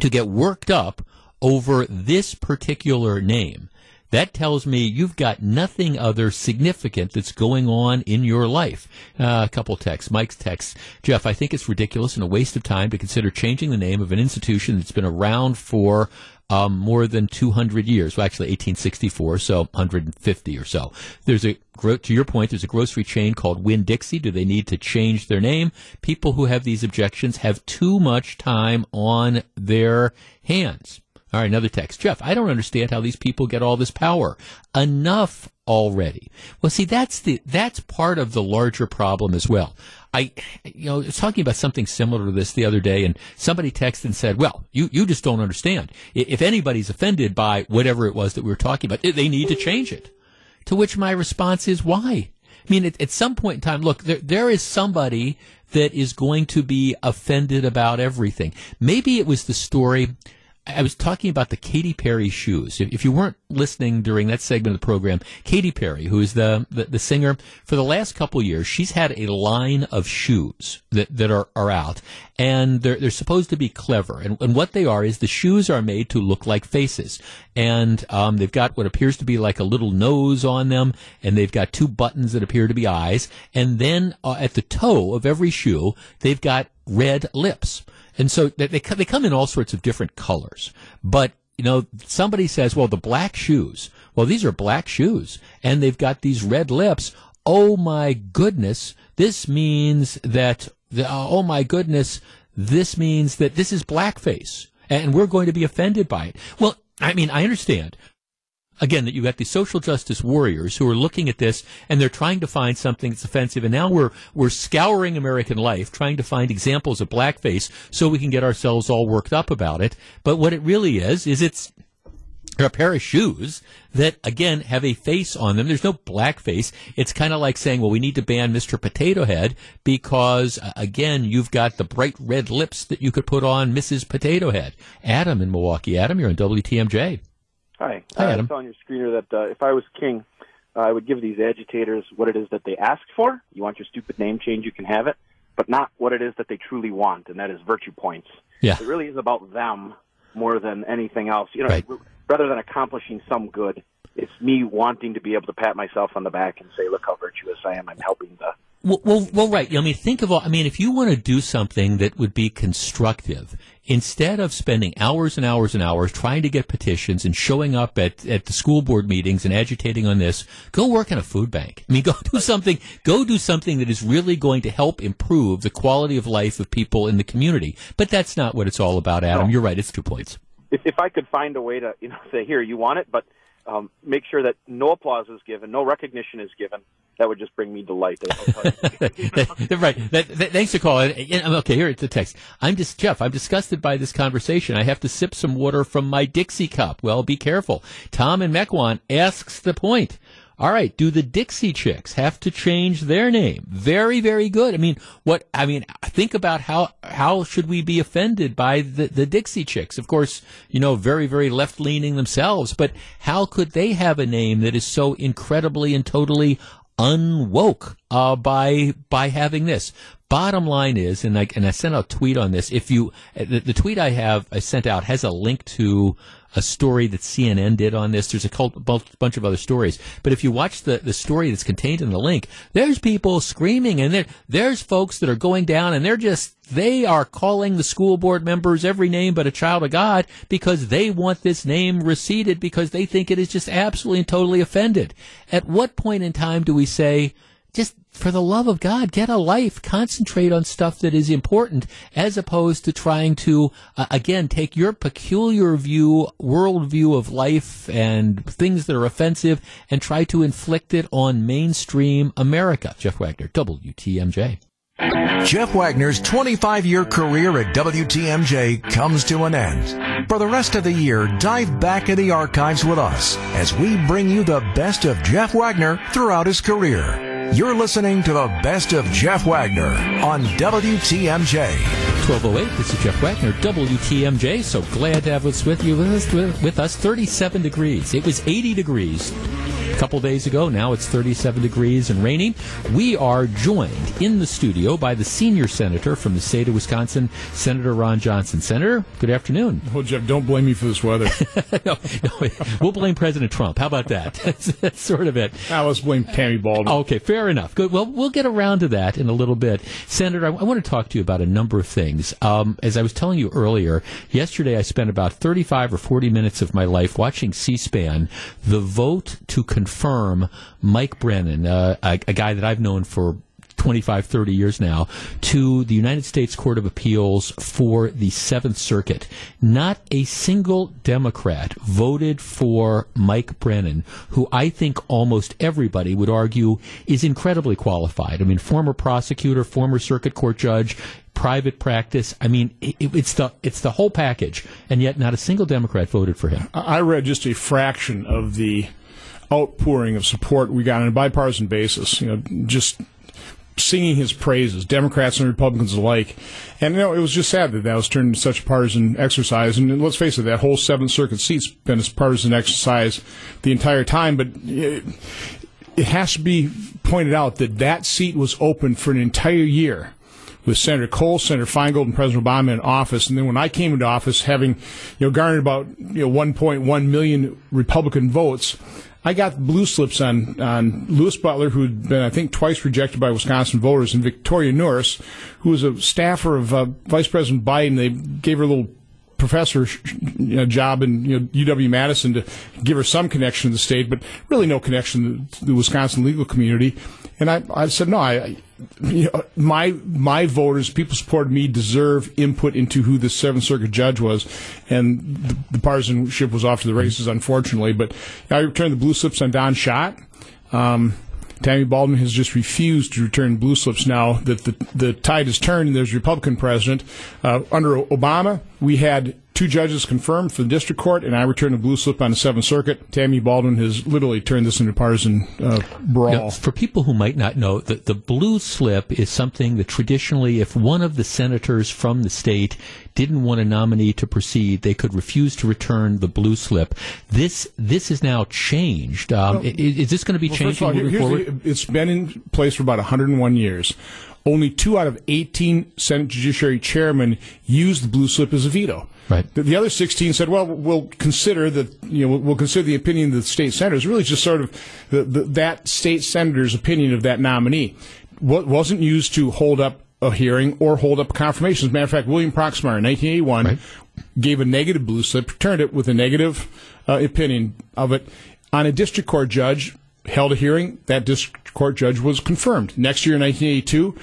C: to get worked up over this particular name, that tells me you've got nothing other significant that's going on in your life. Uh, a couple texts. Mike's text. Jeff, I think it's ridiculous and a waste of time to consider changing the name of an institution that's been around for um, more than 200 years. Well, actually, 1864, so 150 or so. There's a to your point. There's a grocery chain called Winn Dixie. Do they need to change their name? People who have these objections have too much time on their hands. All right, another text. Jeff, I don't understand how these people get all this power. Enough already. Well, see, that's the that's part of the larger problem as well. I, you know, was talking about something similar to this the other day, and somebody texted and said, "Well, you you just don't understand. If anybody's offended by whatever it was that we were talking about, they need to change it." To which my response is, "Why?" I mean, at, at some point in time, look, there there is somebody that is going to be offended about everything. Maybe it was the story. I was talking about the Katy Perry shoes. If, you weren't listening during that segment of the program, Katy Perry, who is the, the, the singer, for the last couple years, she's had a line of shoes that, that are, are out. And they're, they're supposed to be clever. And, and what they are is the shoes are made to look like faces. And um, they've got what appears to be like a little nose on them. And they've got two buttons that appear to be eyes. And then uh, at the toe of every shoe, they've got red lips. And so they, they, come in all sorts of different colors. But, you know, somebody says, well, the black shoes. Well, these are black shoes and they've got these red lips. Oh my goodness. This means that, the, oh my goodness, this means that this is blackface and we're going to be offended by it. Well, I mean, I understand again that you got these social justice warriors who are looking at this and they're trying to find something that's offensive and now we're we're scouring American life trying to find examples of blackface so we can get ourselves all worked up about it but what it really is is it's a pair of shoes that again have a face on them. There's no blackface. It's kind of like saying, well, we need to ban Mr. Potato Head because uh, again, you've got the bright red lips that you could put on Mrs. Potato Head. Adam in Milwaukee. Adam, you're on WTMJ.
H: Hi.
C: Hi,
H: uh,
C: Adam.
H: I saw on your screener that uh, if I was king, uh, I would give these agitators what it is that they ask for. You want your stupid name change, you can have it, but not what it is that they truly want, and that is virtue points.
C: Yeah.
H: It really is about them more than anything else. You know,
C: Right.
H: rather than accomplishing some good, it's me wanting to be able to pat myself on the back and say, "Look how virtuous I am. I'm helping the."
C: Well, well, well, right. I mean, think of all. I mean, if you want to do something that would be constructive, instead of spending hours and hours and hours trying to get petitions and showing up at, at the school board meetings and agitating on this, go work in a food bank. I mean, go do something. Go do something that is really going to help improve the quality of life of people in the community. But that's not what it's all about, Adam. You're right. It's two points.
H: If, if I could find a way to, you know, say, "Here, you want it," but um, make sure that no applause is given, no recognition is given. That would just bring me delight.
C: Right. That, that, thanks for calling. Okay, here it's the text. I'm just Jeff. I'm disgusted by this conversation. I have to sip some water from my Dixie cup. Well, be careful. Tom and Mequon asks the point. All right, do the Dixie Chicks have to change their name? Very, very good. I mean, what I mean, think about how how should we be offended by the the Dixie Chicks? Of course, you know, very, very left leaning themselves, but how could they have a name that is so incredibly and totally unwoke uh, by by having this. Bottom line is, and I and I sent out a tweet on this. If you the, the tweet I have I sent out has a link to a story that CNN did on this. There's a cult, bunch of other stories, but if you watch the the story that's contained in the link, there's people screaming, and there there's folks that are going down, and they're just they are calling the school board members every name but a child of God because they want this name receded because they think it is just absolutely and totally offended. At what point in time do we say, just for the love of God, get a life, concentrate on stuff that is important as opposed to trying to, uh, again, take your peculiar view, worldview of life and things that are offensive and try to inflict it on mainstream America. Jeff Wagner, WTMJ.
B: Jeff Wagner's 25 year career at WTMJ comes to an end. For the rest of the year, dive back in the archives with us as we bring you the best of Jeff Wagner throughout his career. You're listening to the best of Jeff Wagner on WTMJ.
C: 1208, this is Jeff Wagner, WTMJ. So glad to have us with you, with us, with us 37 degrees. It was 80 degrees a couple days ago. Now it's 37 degrees and rainy. We are joined in the studio by the senior senator from the state of Wisconsin, Senator Ron Johnson. Senator, good afternoon.
I: Well, Jeff, don't blame me for this weather.
C: no, no, we'll blame President Trump. How about that? That's, that's sort of it.
I: now let's blame Tammy Baldwin.
C: Okay, fair enough. Good. Well, we'll get around to that in a little bit. Senator, I, I want to talk to you about a number of things. Um, as I was telling you earlier, yesterday I spent about 35 or 40 minutes of my life watching C-SPAN, the vote to confirm Mike Brennan, uh, a, a guy that I've known for 25, 30 years now, to the United States Court of Appeals for the Seventh Circuit. Not a single Democrat voted for Mike Brennan, who I think almost everybody would argue is incredibly qualified. I mean, former prosecutor, former circuit court judge, private practice. I mean, it, it's the it's the whole package, and yet not a single Democrat voted for him.
I: I I read just a fraction of the outpouring of support we got on a bipartisan basis. You know, just singing his praises, Democrats and Republicans alike. And you know, it was just sad that that was turned into such a partisan exercise. And let's face it, that whole Seventh Circuit seat's been a partisan exercise the entire time. But it, it has to be pointed out that that seat was open for an entire year with Senator Kohl, Senator Feingold, and President Obama in office. And then when I came into office, having you know garnered about you know 1.1 million Republican votes, I got blue slips on on Louis Butler, who'd been I think twice rejected by Wisconsin voters, and Victoria Nourse, who was a staffer of uh, Vice President Biden. They gave her a little professor you know, job in you know, UW Madison to give her some connection to the state, but really no connection to the Wisconsin legal community. And I, I said, no, I, you know, my my voters, people supported me, deserve input into who the Seventh Circuit judge was, and the, the partisanship was off to the races, unfortunately. But I returned the blue slips on Don Schott. Um, Tammy Baldwin has just refused to return blue slips now that the, the tide has turned and there's a Republican president. Uh, under Obama, we had two judges confirmed for the district court, and I returned a blue slip on the Seventh Circuit. Tammy Baldwin has literally turned this into partisan uh, brawl.
C: Now, for people who might not know, the, the blue slip is something that traditionally, if one of the senators from the state didn't want a nominee to proceed, they could refuse to return the blue slip. This this is now changed. Um, well, is, is, this going to be
I: well,
C: changing
I: all,
C: moving forward?
I: The, it's been in place for about 101 years. Only two out of 18 Senate Judiciary chairmen used the blue slip as a veto.
C: Right.
I: The, the, other 16 said, "Well, we'll consider that. You know, we'll consider the opinion of the state senators. Really, just sort of the, the, that state senator's opinion of that nominee. What wasn't used to hold up a hearing or hold up a confirmation. As a matter of fact, William Proxmire in 1981 right. gave a negative blue slip, returned it with a negative uh, opinion of it on a district court judge. Held a hearing. That district court judge was confirmed. Next year, in 1982,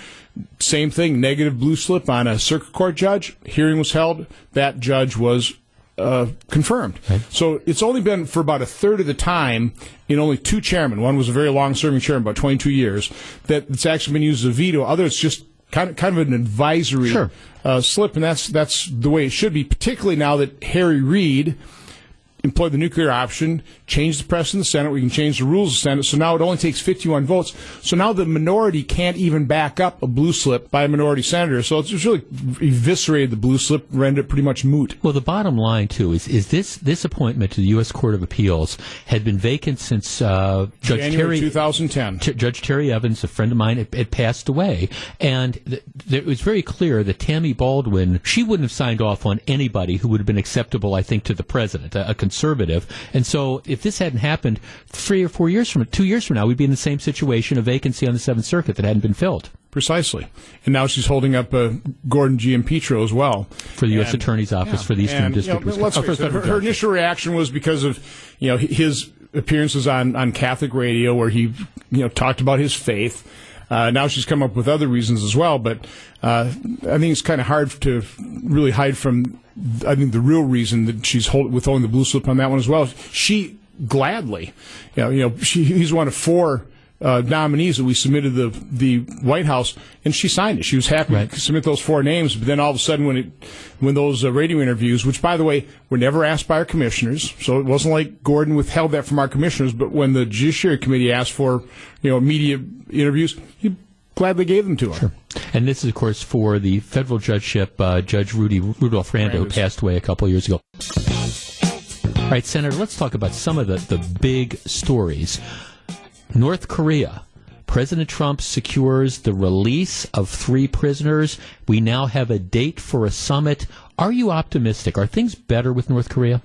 I: same thing. Negative blue slip on a circuit court judge. Hearing was held. That judge was uh, confirmed. Okay. So it's only been for about a third of the time in only two chairmen. One was a very long serving chairman, about 22 years, that it's actually been used as a veto. Others just kind of kind of an advisory
C: sure.
I: uh, slip, and that's that's the way it should be. Particularly now that Harry Reid employ the nuclear option, change the press in the Senate. We can change the rules of the Senate. So now it only takes 51 votes. So now the minority can't even back up a blue slip by a minority senator. So it's really eviscerated the blue slip, rendered it pretty much moot.
C: Well, the bottom line too is is this this appointment to the U.S. Court of Appeals had been vacant since uh, Judge
I: January
C: Terry
I: 2010.
C: T- Judge Terry Evans, a friend of mine, had, had passed away, and th- th- it was very clear that Tammy Baldwin she wouldn't have signed off on anybody who would have been acceptable, I think, to the president. A, a conservative. And so if this hadn't happened three or four years from two years from now, we'd be in the same situation, a vacancy on the Seventh Circuit that hadn't been filled.
I: Precisely. And now she's holding up uh, Gordon Giampietro as well.
C: For the U.S. Attorney's Office
I: yeah,
C: for the Eastern
I: and,
C: District.
I: You know, let's oh, face it, her, her initial reaction was because of, you know, his appearances on, on Catholic radio where he, you know, talked about his faith. Uh, now she's come up with other reasons as well, but uh, I think it's kind of hard to really hide from. I think the real reason that she's hold, withholding the blue slip on that one as well. She gladly, you know, you know, she, he's one of four uh, nominees that we submitted the the White House, and she signed it. She was happy right. to submit those four names. But then all of a sudden, when it when those uh, radio interviews, which by the way were never asked by our commissioners, so it wasn't like Gordon withheld that from our commissioners. But when the Judiciary Committee asked for you know media interviews, he gladly gave them to her.
C: Sure. And this is, of course, for the federal judgeship, uh, Judge Rudy Rudolph Randa, who passed away a couple years ago. All right, Senator, let's talk about some of the, the big stories. North Korea. President Trump secures the release of three prisoners. We now have a date for a summit. Are you optimistic? Are things better with North Korea?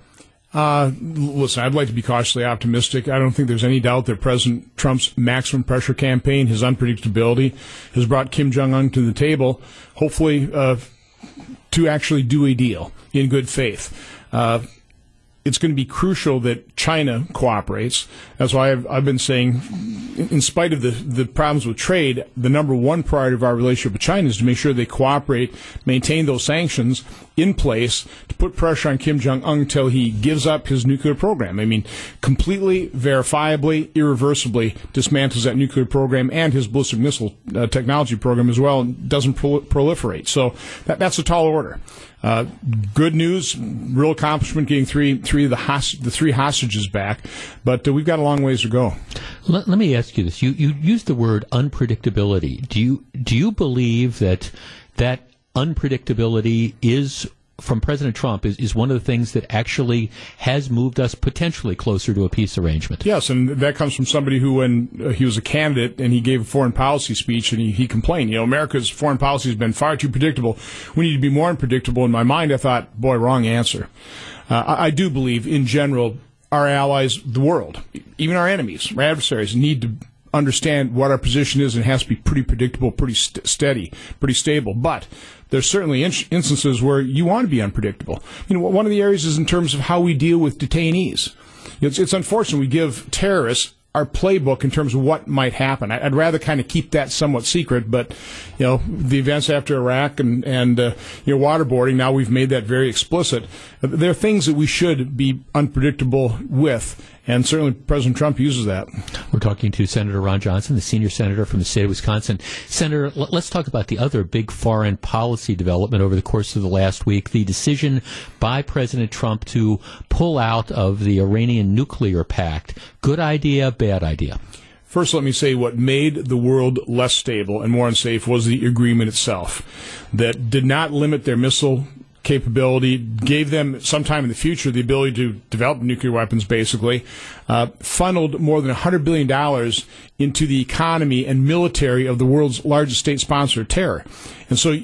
I: Uh, listen, I'd like to be cautiously optimistic. I don't think there's any doubt that President Trump's maximum pressure campaign, his unpredictability, has brought Kim Jong Un to the table, hopefully, uh, to actually do a deal in good faith. Uh, it's going to be crucial that China cooperates. That's why I've, I've been saying, in spite of the, the problems with trade, the number one priority of our relationship with China is to make sure they cooperate, maintain those sanctions in place to put pressure on Kim Jong Un until he gives up his nuclear program. I mean, completely, verifiably, irreversibly dismantles that nuclear program and his ballistic missile uh, technology program as well, and doesn't prol- proliferate. So that, that's a tall order. Uh, good news, real accomplishment getting three three of the host- the three hostages back, but uh, we've got a long ways to go.
C: Let, let me ask you this: you you used the word unpredictability. Do you do you believe that that unpredictability is from President Trump is, is one of the things that actually has moved us potentially closer to a peace arrangement.
I: Yes, and that comes from somebody who, when uh, he was a candidate and he gave a foreign policy speech and he, he complained, you know, America's foreign policy has been far too predictable. We need to be more unpredictable. In my mind, I thought, boy, wrong answer. Uh, I, I do believe, in general, our allies, the world, even our enemies, our adversaries, need to understand what our position is and has to be pretty predictable, pretty st- steady, pretty stable. But there's certainly in- instances where you want to be unpredictable. You know, one of the areas is in terms of how we deal with detainees. It's, it's unfortunate we give terrorists our playbook in terms of what might happen. I'd rather kind of keep that somewhat secret, but you know the events after Iraq and and uh, you know waterboarding. Now we've made that very explicit. There are things that we should be unpredictable with, and certainly President Trump uses that.
C: We're talking to Senator Ron Johnson, the senior senator from the state of Wisconsin. Senator, let's talk about the other big foreign policy development over the course of the last week the decision by President Trump to pull out of the Iranian nuclear pact. Good idea, bad idea?
I: First, let me say what made the world less stable and more unsafe was the agreement itself that did not limit their missile capability, gave them sometime in the future the ability to develop nuclear weapons, basically, uh, funneled more than $100 billion into the economy and military of the world's largest state sponsor of terror. And so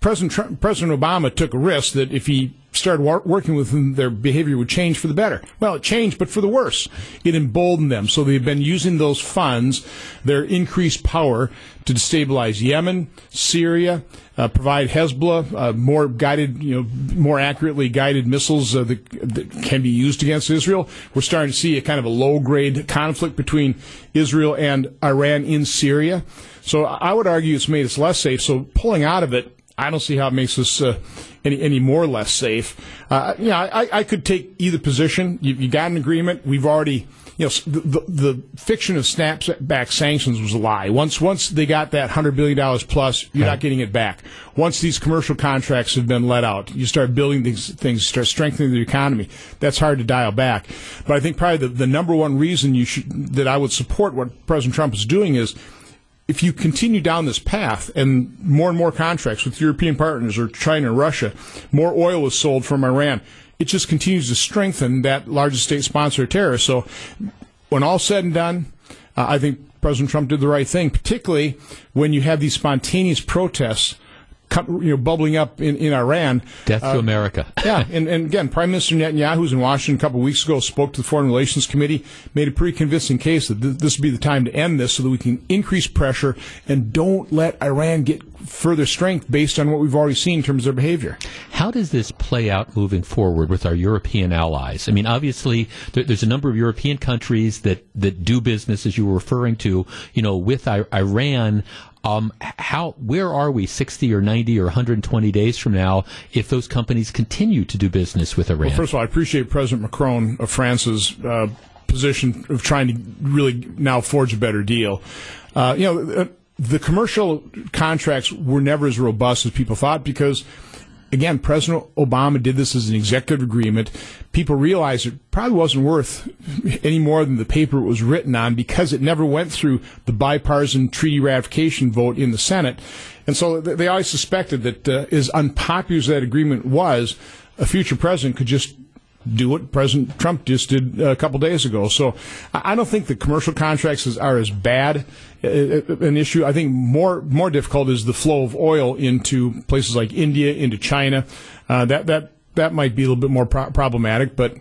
I: President, Trump, President Obama took a risk that if he started war- working with them, their behavior would change for the better. Well, it changed, but for the worse. It emboldened them. So they've been using those funds, their increased power, to destabilize Yemen, Syria, uh, provide Hezbollah uh, more guided, you know, more accurately guided missiles uh, that, that, can be used against Israel. We're starting to see a kind of a low grade conflict between Israel and Iran in Syria. So I would argue it's made us less safe. So pulling out of it, I don't see how it makes us uh, any any more or less safe. Uh, yeah, I, I could take either position. You, you got an agreement. We've already you know, the, the, the fiction of snapback sanctions was a lie. Once once they got that hundred billion dollars plus, you're not getting it back. Once these commercial contracts have been let out, you start building these things, start strengthening the economy. That's hard to dial back. But I think probably the, the number one reason you should that I would support what President Trump is doing is if you continue down this path and more and more contracts with European partners or China Russia, more oil is sold from Iran. It just continues to strengthen that largest state sponsor of terror. So, when all said and done, uh, I think President Trump did the right thing, particularly when you have these spontaneous protests you know, bubbling up in, in Iran.
C: Death to uh, America.
I: yeah, and, and again, Prime Minister Netanyahu, who's in Washington a couple of weeks ago, spoke to the Foreign Relations Committee, made a pretty convincing case that th- this would be the time to end this so that we can increase pressure and don't let Iran get further strength based on what we've already seen in terms of their behavior.
C: How does this play out moving forward with our European allies? I mean, obviously, there, there's a number of European countries that, that do business, as you were referring to, you know, with I- Iran. Um, how where are we 60 or 90 or 120 days from now if those companies continue to do business with Iran?
I: Well, first of all, I appreciate President Macron of France's uh, position of trying to really now forge a better deal. Uh, you know, uh, the commercial contracts were never as robust as people thought because again, President Obama did this as an executive agreement. People realized it probably wasn't worth any more than the paper it was written on because it never went through the bipartisan treaty ratification vote in the Senate. And so they always suspected that uh, as unpopular as that agreement was, a future president could just do what President Trump just did a couple days ago. So I don't think the commercial contracts are as bad uh, uh, an issue. I think more more difficult is the flow of oil into places like India, into China. Uh, that that that might be a little bit more pro- problematic, but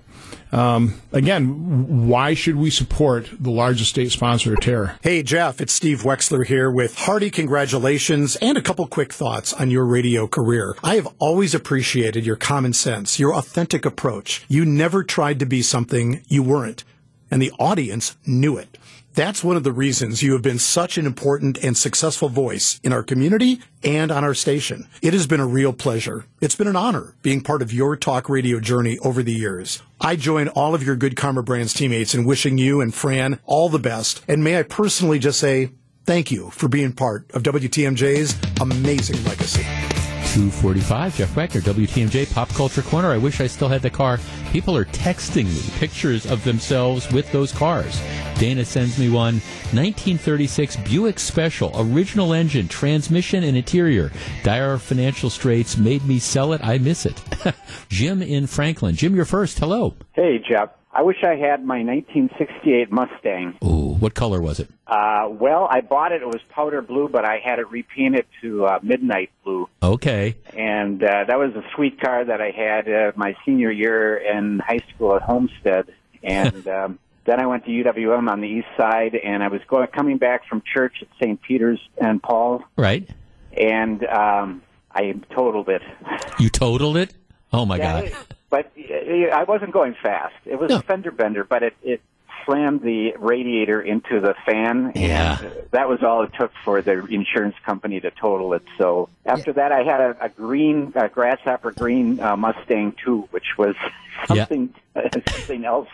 I: um, again, why should we support the largest state sponsor of terror?
J: Hey, Jeff, it's Steve Wexler here with hearty congratulations and a couple quick thoughts on your radio career. I have always appreciated your common sense, your authentic approach. You never tried to be something you weren't, and the audience knew it. That's one of the reasons you have been such an important and successful voice in our community and on our station. It has been a real pleasure. It's been an honor being part of your talk radio journey over the years. I join all of your Good Karma Brands teammates in wishing you and Fran all the best. And may I personally just say thank you for being part of WTMJ's amazing legacy.
C: 245. Jeff Wagner, WTMJ Pop Culture Corner. I wish I still had the car. People are texting me pictures of themselves with those cars. Dana sends me one 1936 Buick Special, original engine, transmission, and interior. Dire financial straits made me sell it. I miss it. Jim in Franklin. Jim, you're first. Hello.
K: Hey, Jeff. I wish I had my 1968 Mustang.
C: Ooh, what color was it?
K: Uh, well, I bought it. It was powder blue, but I had it repainted to uh, midnight blue.
C: Okay.
K: And uh, that was a sweet car that I had uh, my senior year in high school at Homestead. and um, then I went to UWM on the east side, and I was going coming back from church at St. Peter's and Paul,
C: Right?
K: and um, I totaled it.
C: You totaled it? Oh my
K: Yeah,
C: God!
K: it- But uh, I wasn't going fast. It was a fender bender, but it, it slammed the radiator into the fan.
C: Yeah.
K: And uh, that was all it took for the insurance company to total it. So after that, I had a, a green, a grasshopper green uh, Mustang too, which was
C: Yeah.
K: something, something else.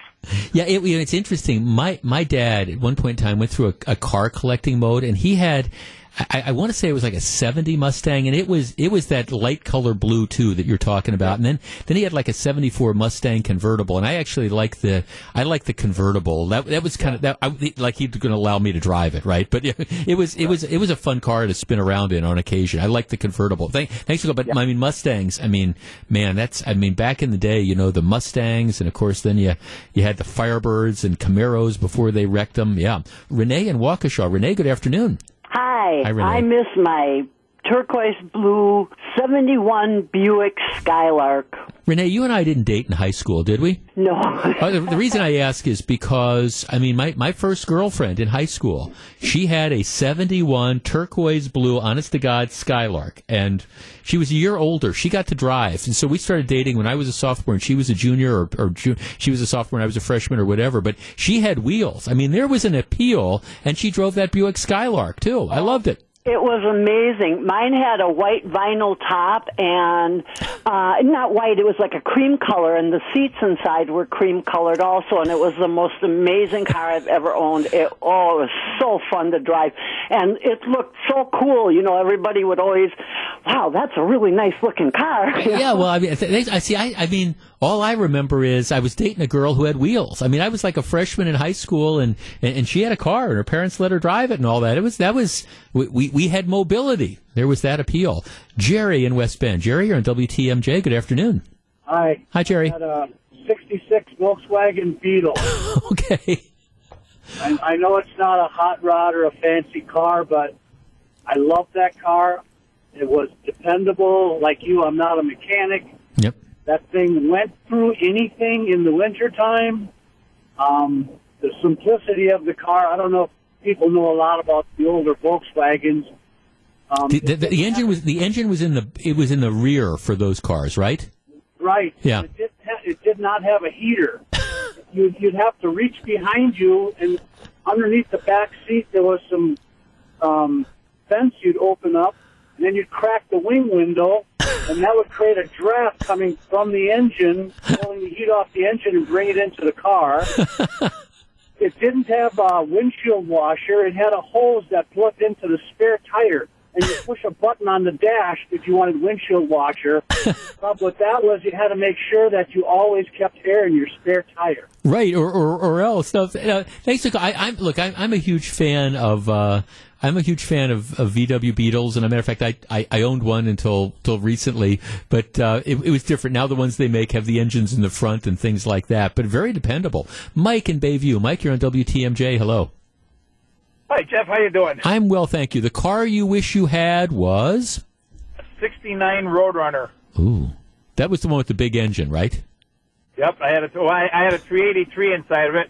C: Yeah, it, you know, it's interesting. My my dad at one point in time went through a, a car collecting mode, and he had. I, I want to say it was like a '70 Mustang, and it was it was that light color blue too that you're talking about. And then then he had like a '74 Mustang convertible, and I actually like the I like the convertible. That that was kind of that I, like he's going to allow me to drive it, right? But it was it was it was a fun car to spin around in on occasion. I like the convertible. Thank, thanks for but I mean Mustangs. I mean, man, that's I mean back in the day, you know, the Mustangs, and of course then you you had the Firebirds and Camaros before they wrecked them. Yeah, Renee and Waukesha. Renee, good afternoon.
L: Hi,
C: Hi, Renee.
L: I miss my turquoise blue 71 Buick Skylark.
C: Renee, you and I didn't date in high school, did we?
L: No.
C: Uh, the, the reason I ask is because I mean my, my first girlfriend in high school, she had a '71 turquoise blue, honest to God Skylark, and she was a year older. She got to drive, and so we started dating when I was a sophomore and she was a junior, or, or ju- she was a sophomore and I was a freshman, or whatever. But she had wheels. I mean, there was an appeal, and she drove that Buick Skylark too. I loved it.
L: It was amazing. Mine had a white vinyl top and uh not white, it was like a cream color and the seats inside were cream colored also and it was the most amazing car I've ever owned. It oh, it was so fun to drive. And it looked so cool, you know, everybody would always wow, that's a really nice looking car.
C: yeah, well, I mean, I see. I, I mean, all I remember is I was dating a girl who had wheels. I mean, I was like a freshman in high school, and and, and she had a car, and her parents let her drive it, and all that. It was that was we we, had mobility. There was that appeal. Jerry in West Bend. Jerry, you're on WTMJ. Good afternoon.
M: Hi.
C: Hi, Jerry.
M: I had a 66 Volkswagen Beetle.
C: okay.
M: I, I know it's not a hot rod or a fancy car, but I love that car. It was dependable. Like you, I'm not a mechanic.
C: Yep.
M: That thing went through anything in the wintertime. Um, the simplicity of the car, I don't know if people know a lot about the older Volkswagens. Um,
C: The, the, the engine was the engine was in the it was in the rear for those cars, right?
M: Right.
C: Yeah.
M: It did, ha- it did not have a heater. you'd, you'd have to reach behind you, and underneath the back seat there was some um, fence you'd open up, and then you'd crack the wing window, and that would create a draft coming from the engine, pulling the heat off the engine and bring it into the car. it didn't have a windshield washer. It had a hose that plugged into the spare tire. And you push a button on the dash if you wanted windshield washer. but what that was, you had to make sure that you always kept air in your spare tire.
C: Right, or or, or else. No, uh, thanks. To, I, I'm look. I, I'm a huge fan of. Uh, I'm a huge fan of, of VW Beetles, and as a matter of fact, I, I, I owned one until until recently, but uh, it, it was different. Now the ones they make have the engines in the front and things like that, but very dependable. Mike in Bayview. Mike, you're on WTMJ. Hello.
N: Hi, Jeff. How you doing?
C: I'm well, thank you. The car you wish you had was.
N: a 69 Roadrunner.
C: Ooh, that was the one with the big engine, right?
N: Yep, I had a well, I, I had a 383 inside of it,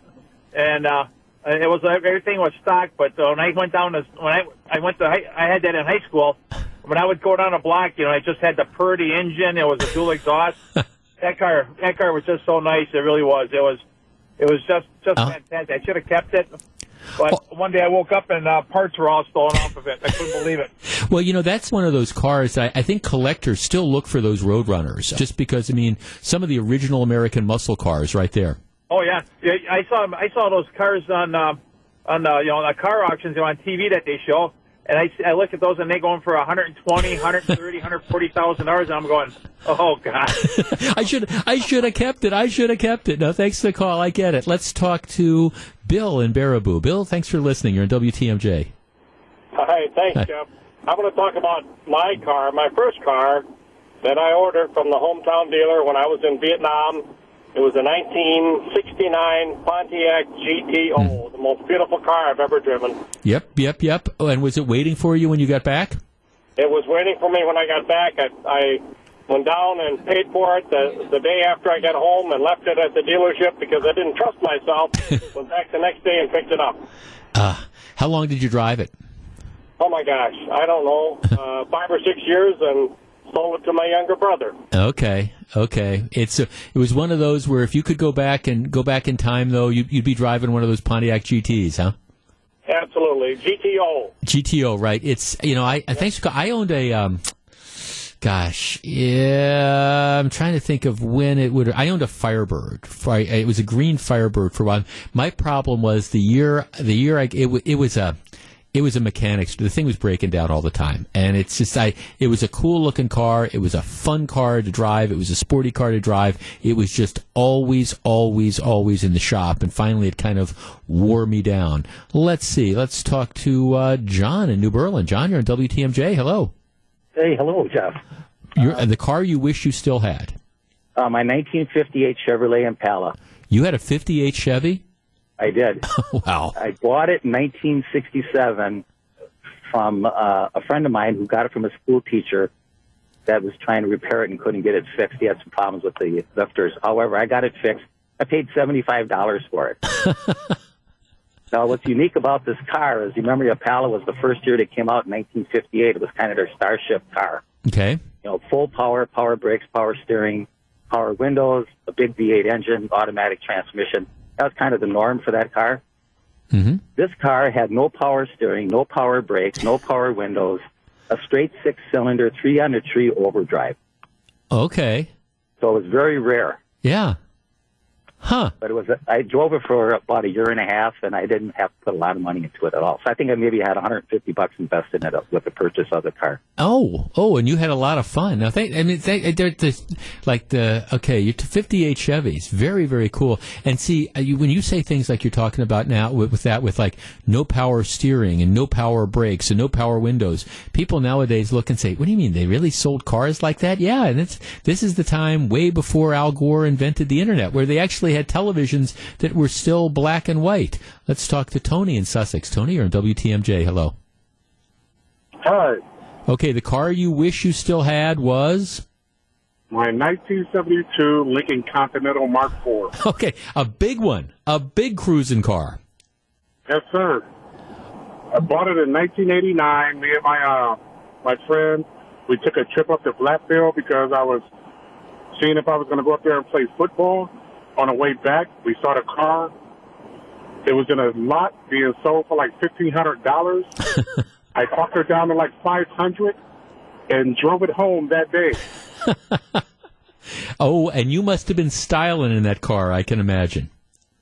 N: and uh, it was everything was stock. But uh, when I went down to when I I went to I had that in high school. When I would go down a block, you know, I just had the Purdy engine. It was a dual exhaust. that car, that car was just so nice. It really was. It was, it was just just
C: Uh.
N: fantastic. I should have kept it. But one day I woke up and uh, parts were all stolen off of it. I couldn't believe it.
C: Well, you know, that's one of those cars. I, I think collectors still look for those Roadrunners, just because. I mean, some of the original American muscle cars, right there.
N: Oh yeah, yeah I saw I saw those cars on uh, on uh, you know the car auctions you know, on TV that they show, and I, I look at those and they going for 120, 130, 140,000 dollars, and I'm going, oh god.
C: I should I should have kept it. I should have kept it. No, thanks for the call. I get it. Let's talk to Bill in Baraboo. Bill, thanks for listening. You're in WTMJ.
O: Hi, thanks,
C: Hi.
O: Jeff. I'm going to talk about my car, my first car that I ordered from the hometown dealer when I was in Vietnam. It was a 1969 Pontiac GTO, the most beautiful car I've ever driven.
C: Yep, yep, yep. Oh, and was it waiting for you when you got back?
O: It was waiting for me when I got back. I, I went down and paid for it the, the day after I got home and left it at the dealership because I didn't trust myself. went back the next day and picked it up.
C: Uh, how long did you drive it?
O: Oh my gosh, I don't know, uh, five or six years and sold it to my younger brother.
C: Okay, okay. It's a, it was one of those where if you could go back and go back in time, though, you'd, you'd be driving one of those Pontiac GTS, huh?
O: Absolutely, GTO.
C: GTO, right? It's you know, I, I thanks. I owned a. Um, Gosh, yeah, I'm trying to think of when it would. I owned a Firebird. It was a green Firebird for a while. My problem was the year. The year I it, it was a it was a mechanics. The thing was breaking down all the time, and it's just I. It was a cool looking car. It was a fun car to drive. It was a sporty car to drive. It was just always, always, always in the shop, and finally it kind of wore me down. Let's see. Let's talk to uh, John in New Berlin. John, you're on WTMJ. Hello.
P: Hey, hello, Jeff.
C: You're, uh, the car you wish you still had.
P: Uh, my 1958 Chevrolet Impala.
C: You had a 58 Chevy?
P: I did.
C: wow.
P: I bought it in 1967 from uh, a friend of mine who got it from a school teacher that was trying to repair it and couldn't get it fixed. He had some problems with the lifters. However, I got it fixed. I paid $75 for it. now, what's unique about this car is, you remember Impala was the first year that came out in 1958. It was kind of their starship car.
C: Okay.
P: You know, full power, power brakes, power steering, power windows, a big V8 engine, automatic transmission. That was kind of the norm for that car.
C: Mm-hmm.
P: This car had no power steering, no power brakes, no power windows, a straight six cylinder, three on the tree overdrive.
C: Okay.
P: So it was very rare.
C: Yeah. Huh.
P: But it was, I drove it for about a year and a half and I didn't have to put a lot of money into it at all. So I think I maybe had 150 bucks invested in it with the purchase of the car.
C: Oh, oh, and you had a lot of fun. Now, they, I mean, they, they're the, like the okay, you're 58 Chevys, very, very cool. And see, uh, you, when you say things like you're talking about now with, with that, with like no power steering and no power brakes and no power windows, people nowadays look and say, "What do you mean? They really sold cars like that?" Yeah, and it's this is the time way before Al Gore invented the internet, where they actually had televisions that were still black and white. Let's talk to Tony in Sussex. Tony, you're on WTMJ. Hello.
Q: Hi.
C: Okay, the car you wish you still had was?
Q: My 1972 Lincoln Continental Mark IV.
C: Okay, a big one, a big cruising car.
Q: Yes, sir. I bought it in 1989. Me and my uh, my friend, we took a trip up to Blackville because I was seeing if I was going to go up there and play football. On the way back, we saw the car. It was in a lot being sold for like fifteen hundred dollars. I talked her down to like five hundred, and drove it home that day.
C: Oh, and you must have been styling in that car, I can imagine.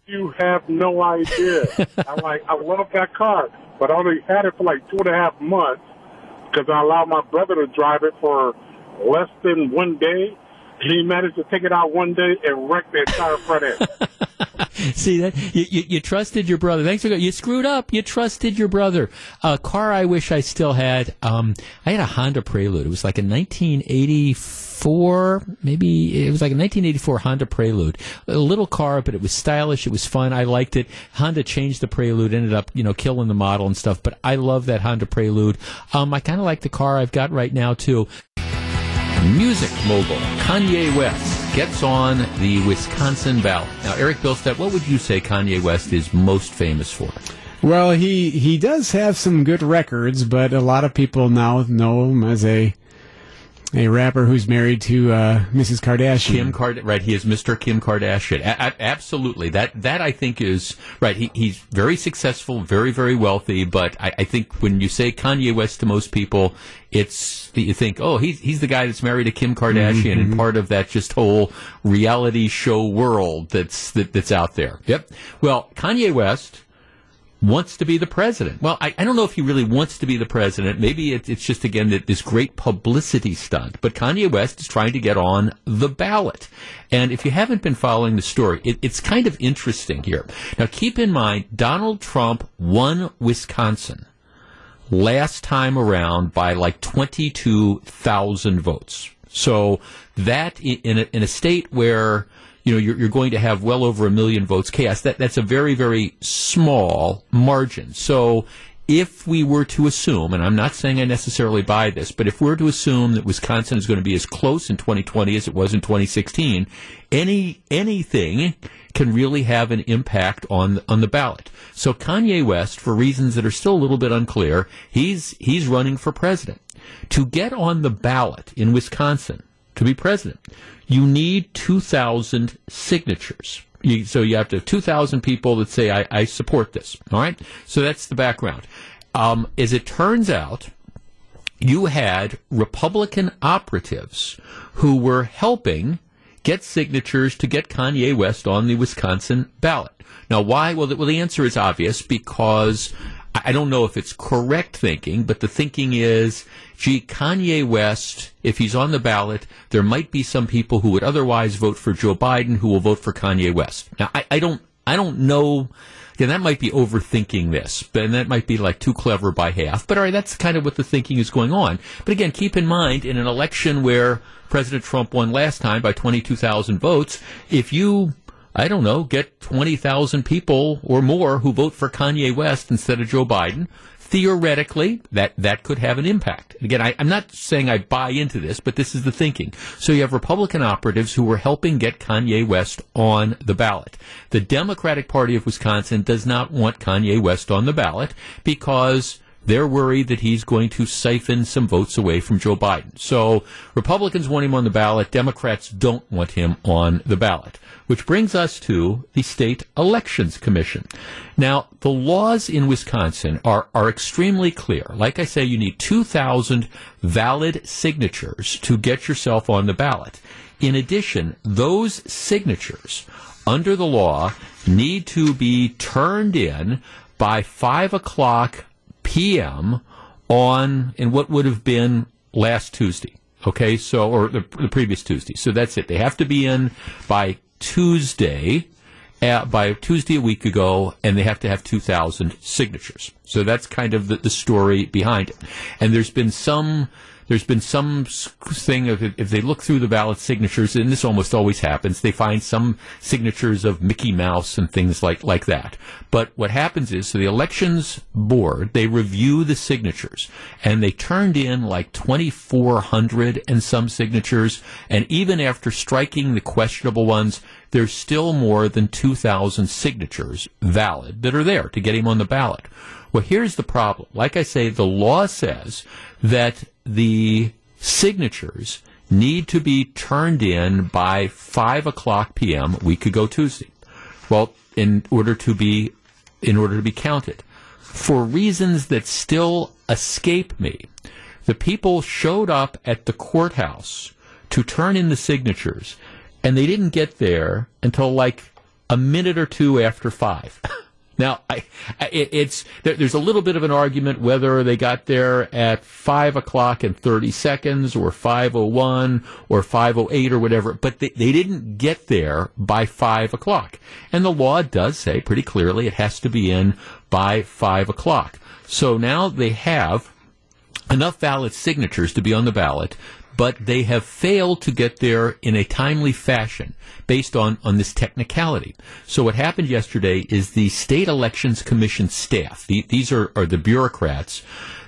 Q: You have no idea. I'm like, I love that car, but I only had it for like two and a half months because I allowed my brother to drive it for less than one day. He managed to take it out one day and wreck the entire front end.
C: See that you, you, you trusted your brother. Thanks for going. you screwed up. You trusted your brother. A car I wish I still had. Um, I had a Honda Prelude. It was like a 1984, maybe it was like a 1984 Honda Prelude. A little car, but it was stylish. It was fun. I liked it. Honda changed the Prelude, ended up you know killing the model and stuff. But I love that Honda Prelude. Um, I kind of like the car I've got right now too. Music mogul Kanye West gets on the Wisconsin ballot. Now, Eric Bilstead, what would you say Kanye West is most famous for?
R: Well, he he does have some good records, but a lot of people now know him as a a rapper who's married to uh, Mrs. Kardashian.
C: Kim Card, right? He is Mr. Kim Kardashian. A- a- absolutely. That that I think is right. He, he's very successful, very very wealthy. But I, I think when you say Kanye West to most people, it's you think, oh, he's he's the guy that's married to Kim Kardashian
R: Mm-hmm.
C: and part of that just whole reality show world that's that, that's out there. Yep. Well, Kanye West wants to be the president. Well, I, I don't know if he really wants to be the president. Maybe it, it's just, again, that this great publicity stunt. But Kanye West is trying to get on the ballot. And if you haven't been following the story, it, it's kind of interesting here. Now, keep in mind, Donald Trump won Wisconsin last time around by like 22,000 votes. So that in a, in a state where you know you're, you're going to have well over a million votes cast, that that's a very very small margin. So if we were to assume, and I'm not saying I necessarily buy this, but if we're to assume that Wisconsin is going to be as close in 2020 as it was in 2016, any anything can really have an impact on on the ballot. So Kanye West, for reasons that are still a little bit unclear, he's he's running for president. To get on the ballot in Wisconsin to be president, you need 2,000 signatures. You, so you have to have 2,000 people that say, I, I, support this. All right? So that's the background. Um, as it turns out, you had Republican operatives who were helping get signatures to get Kanye West on the Wisconsin ballot. Now, why? Well, the, well, the answer is obvious because I don't know if it's correct thinking, but the thinking is, gee, Kanye West, if he's on the ballot, there might be some people who would otherwise vote for Joe Biden who will vote for Kanye West. Now, I, I don't, I don't know. Again, that might be overthinking this, but that might be like too clever by half. But all right, that's kind of what the thinking is going on. But again, keep in mind, in an election where President Trump won last time by 22,000 votes, if you I don't know, get 20,000 people or more who vote for Kanye West instead of Joe Biden. Theoretically, that, that could have an impact. Again, I, am not saying I buy into this, but this is the thinking. So you have Republican operatives who were helping get Kanye West on the ballot. The Democratic Party of Wisconsin does not want Kanye West on the ballot because they're worried that he's going to siphon some votes away from Joe Biden. So Republicans want him on the ballot. Democrats don't want him on the ballot which brings us to the State Elections Commission. Now, the laws in Wisconsin are, are extremely clear. Like I say, you need 2,000 valid signatures to get yourself on the ballot. In addition, those signatures under the law need to be turned in by 5 o'clock p.m. on, in what would have been last Tuesday. Okay, so, or the, the previous Tuesday. So that's it. They have to be in by Tuesday, at, by Tuesday a week ago, and they have to have 2,000 signatures. So that's kind of the, the story behind it. And there's been some there's been some thing of if they look through the ballot signatures, and this almost always happens, they find some signatures of Mickey Mouse and things like, like that. But what happens is, so the elections board, they review the signatures, and they turned in like 2,400 and some signatures, and even after striking the questionable ones, there's still more than 2,000 signatures valid that are there to get him on the ballot. Well, here's the problem. Like I say, the law says that the signatures need to be turned in by 5 o'clock p.m. We could go Tuesday. Well, in order to be in order to be counted. For reasons that still escape me, the people showed up at the courthouse to turn in the signatures, and they didn't get there until like a minute or two after five. Now, I, it, it's there, there's a little bit of an argument whether they got there at five o'clock and thirty seconds, or five o one, or five o eight, or whatever. But they, they didn't get there by five o'clock, and the law does say pretty clearly it has to be in by five o'clock. So now they have enough valid signatures to be on the ballot but they have failed to get there in a timely fashion based on, on this technicality. So what happened yesterday is the State Elections Commission staff, the, these are, are the bureaucrats,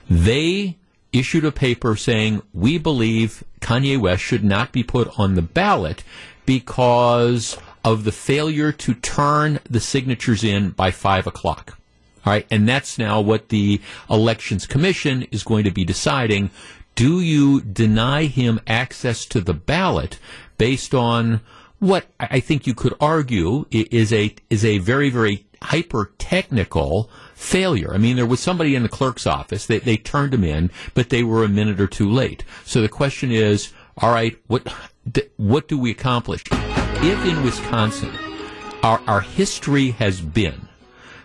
C: they issued a paper saying, we believe Kanye West should not be put on the ballot because of the failure to turn the signatures in by five o'clock. All right, and that's now what the Elections Commission is going to be deciding do you deny him access to the ballot based on what I think you could argue is a is a very very hyper technical failure. I mean, there was somebody in the clerk's office. They, they turned him in, but they were a minute or two late. So the question is, all right, what what do we accomplish? If in Wisconsin, our, our history has been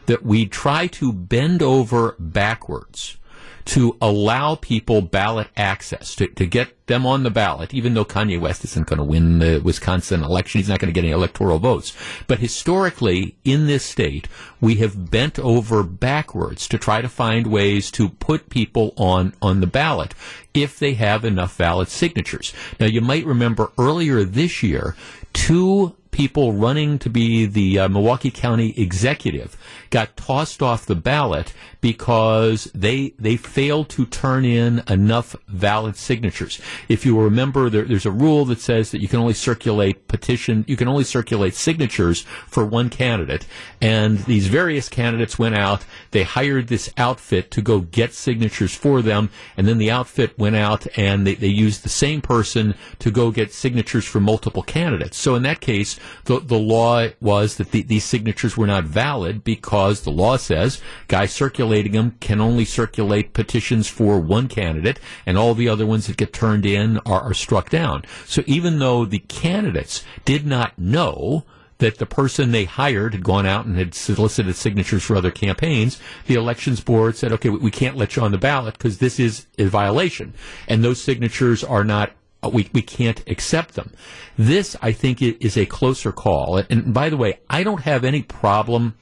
C: that we try to bend over backwards to allow people ballot access, to, to get them on the ballot, even though Kanye West isn't going to win the Wisconsin election. He's not going to get any electoral votes. But historically, in this state, we have bent over backwards to try to find ways to put people on, on the ballot if they have enough valid signatures. Now, you might remember earlier this year, two people running to be the uh, Milwaukee County executive got tossed off the ballot because they they failed to turn in enough valid signatures. If you remember, there, there's a rule that says that you can only circulate petition, you can only circulate signatures for one candidate, and these various candidates went out. They hired this outfit to go get signatures for them, and then the outfit went out and they, they used the same person to go get signatures for multiple candidates. So in that case, the, the law was that the, these signatures were not valid because the law says guy circulating them can only circulate petitions for one candidate, and all the other ones that get turned in are, are struck down. So even though the candidates did not know that the person they hired had gone out and had solicited signatures for other campaigns, the elections board said, okay, we can't let you on the ballot because this is a violation. And those signatures are not uh, we, we can't accept them. This, I think, is a closer call. And by the way, I don't have any problem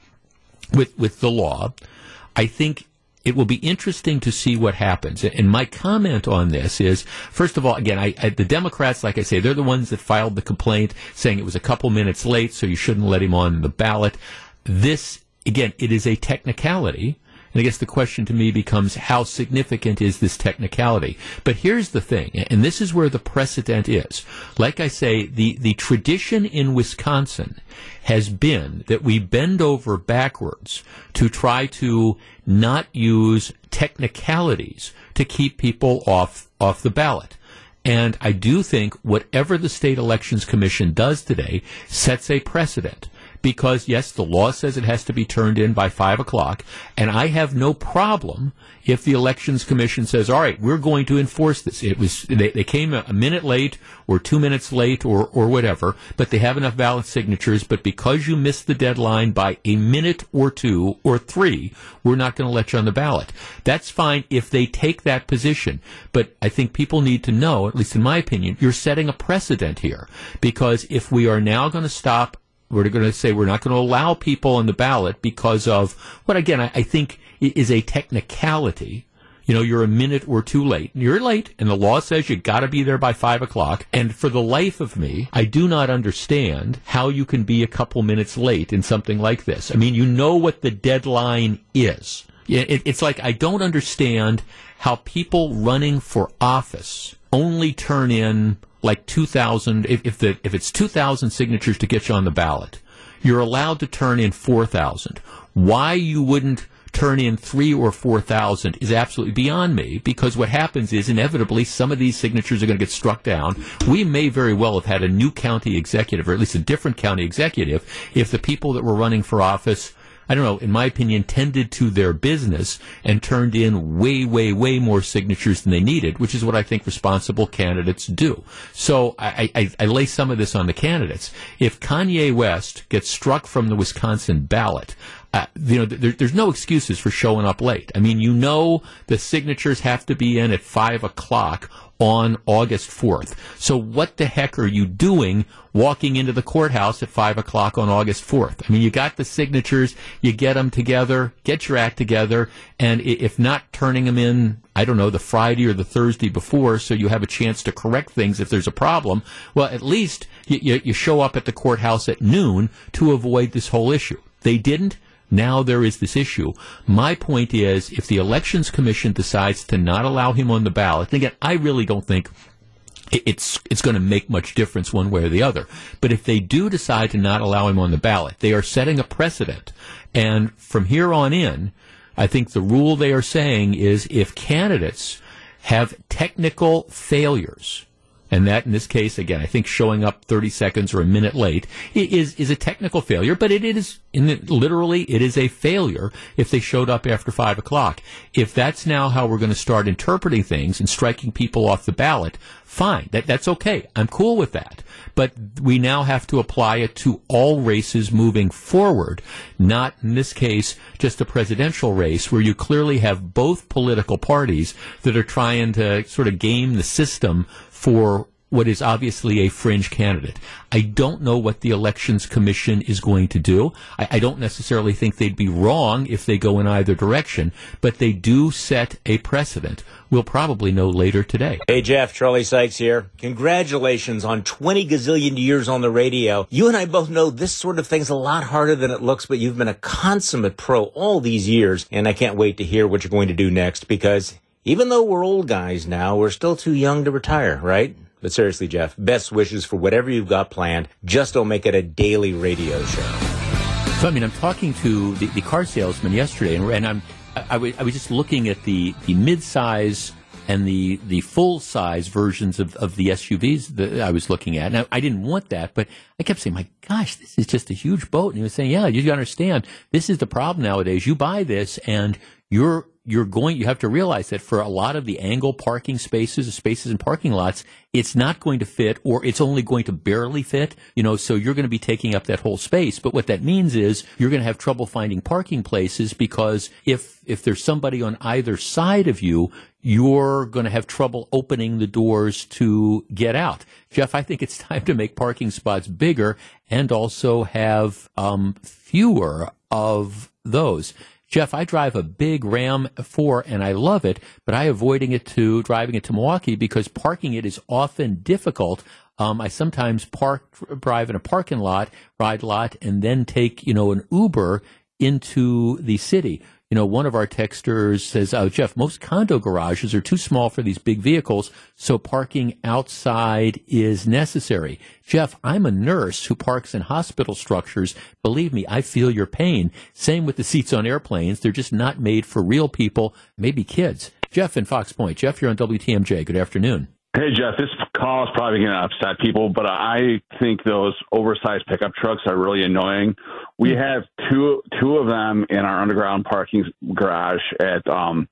C: with, with the law. I think it will be interesting to see what happens. And my comment on this is, first of all, again, I, I, the Democrats, like I say, they're the ones that filed the complaint saying it was a couple minutes late, so you shouldn't let him on the ballot. This, again, it is a technicality. And I guess the question to me becomes how significant is this technicality? But here's the thing, and this is where the precedent is. Like I say, the, the tradition in Wisconsin has been that we bend over backwards to try to not use technicalities to keep people off, off the ballot. And I do think whatever the state elections commission does today sets a precedent because yes, the law says it has to be turned in by five o'clock, and I have no problem if the elections commission says, "All right, we're going to enforce this." It was they, they came a minute late or two minutes late or or whatever, but they have enough valid signatures. But because you missed the deadline by a minute or two or three, we're not going to let you on the ballot. That's fine if they take that position, but I think people need to know, at least in my opinion, you're setting a precedent here because if we are now going to stop we're going to say we're not going to allow people on the ballot because of what, again, I, I think is a technicality. You know, you're a minute or two late. You're late, and the law says you got to be there by five o'clock. And for the life of me, I do not understand how you can be a couple minutes late in something like this. I mean, you know what the deadline is. It, it's like I don't understand how people running for office only turn in like 2,000, if, if, if it's 2,000 signatures to get you on the ballot, you're allowed to turn in 4,000. Why you wouldn't turn in three or 4,000 is absolutely beyond me because what happens is inevitably some of these signatures are going to get struck down. We may very well have had a new county executive or at least a different county executive if the people that were running for office I don't know, in my opinion, tended to their business and turned in way, way, way more signatures than they needed, which is what I think responsible candidates do. So I, I, I lay some of this on the candidates. If Kanye West gets struck from the Wisconsin ballot, uh, you know, there, there's no excuses for showing up late. I mean, you know, the signatures have to be in at five o'clock on August 4th. So what the heck are you doing walking into the courthouse at 5 o'clock on August 4th? I mean, you got the signatures, you get them together, get your act together, and if not turning them in, I don't know, the Friday or the Thursday before, so you have a chance to correct things if there's a problem, well, at least you, you, you show up at the courthouse at noon to avoid this whole issue. They didn't. Now there is this issue. My point is, if the Elections Commission decides to not allow him on the ballot, and again, I really don't think it's it's going to make much difference one way or the other. But if they do decide to not allow him on the ballot, they are setting a precedent. And from here on in, I think the rule they are saying is if candidates have technical failures, and that in this case, again, I think showing up 30 seconds or a minute late is is a technical failure, but it is the, literally it is a failure if they showed up after five o'clock. If that's now how we're going to start interpreting things and striking people off the ballot, fine, that that's okay. I'm cool with that. But we now have to apply it to all races moving forward, not in this case just a presidential race where you clearly have both political parties that are trying to sort of game the system for what is obviously a fringe candidate. I don't know what the Elections Commission is going to do. I, I don't necessarily think they'd be wrong if they go in either direction, but they do set a precedent. We'll probably know later today.
S: Hey Jeff, Charlie Sykes here. Congratulations on 20 gazillion years on the radio. You and I both know this sort of thing's a lot harder than it looks, but you've been a consummate pro all these years, and I can't wait to hear what you're going to do next because even though we're old guys now, we're still too young to retire, right? But seriously, Jeff, best wishes for whatever you've got planned. Just don't make it a daily radio show.
C: So, I mean, I'm talking to the, the car salesman yesterday, and, and I'm I, I, was, was just looking at the, the mid-size and the the full size versions of, of the SUVs that I was looking at. Now I didn't want that, but I kept saying, "My gosh, this is just a huge boat." And he was saying, "Yeah, you understand. This is the problem nowadays. You buy this, and you're you're going you have to realize that for a lot of the angle parking spaces spaces in parking lots it's not going to fit or it's only going to barely fit you know so you're going to be taking up that whole space. But what that means is you're going to have trouble finding parking places because if if there's somebody on either side of you you're going to have trouble opening the doors to get out. Jeff i think it's time to make parking spots bigger and also have um, fewer of those Jeff, I drive a big Ram 4 and I love it, but I avoiding it to driving it to Milwaukee because parking it is often difficult. Um, I sometimes park, drive in a parking lot, ride lot, and then take, you know, an Uber into the city you know, one of our texters says, oh, Jeff, most condo garages are too small for these big vehicles, so parking outside is necessary. Jeff, I'm a nurse who parks in hospital structures. Believe me, I feel your pain. Same with the seats on airplanes. They're just not made for real people, maybe kids. Jeff in Fox Point. Jeff, you're on WTMJ. Good afternoon.
T: Hey Jeff, this call is probably going to upset people, but I think those oversized pickup trucks are really annoying. We hmm. have two two of them in our underground parking garage at um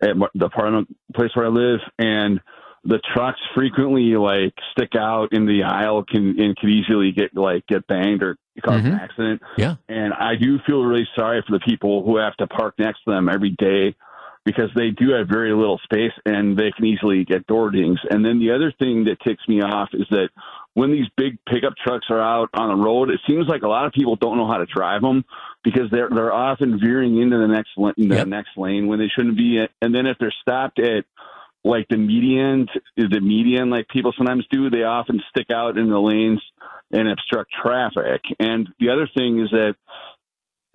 T: at the apartment place where I live, and the trucks frequently like stick out in the aisle can and could easily get like get banged or cause mm-hmm. an accident.
C: Yeah,
T: and I do feel really sorry for the people who have to park next to them every day because they do have very little space and they can easily get door dings. And then the other thing that ticks me off is that when these big pickup trucks are out on the road, it seems like a lot of people don't know how to drive them because they're they're often veering into the next the yep. next lane when they shouldn't be. And then if they're stopped at like the median, the median, like people sometimes do, they often stick out in the lanes and obstruct traffic. And the other thing is that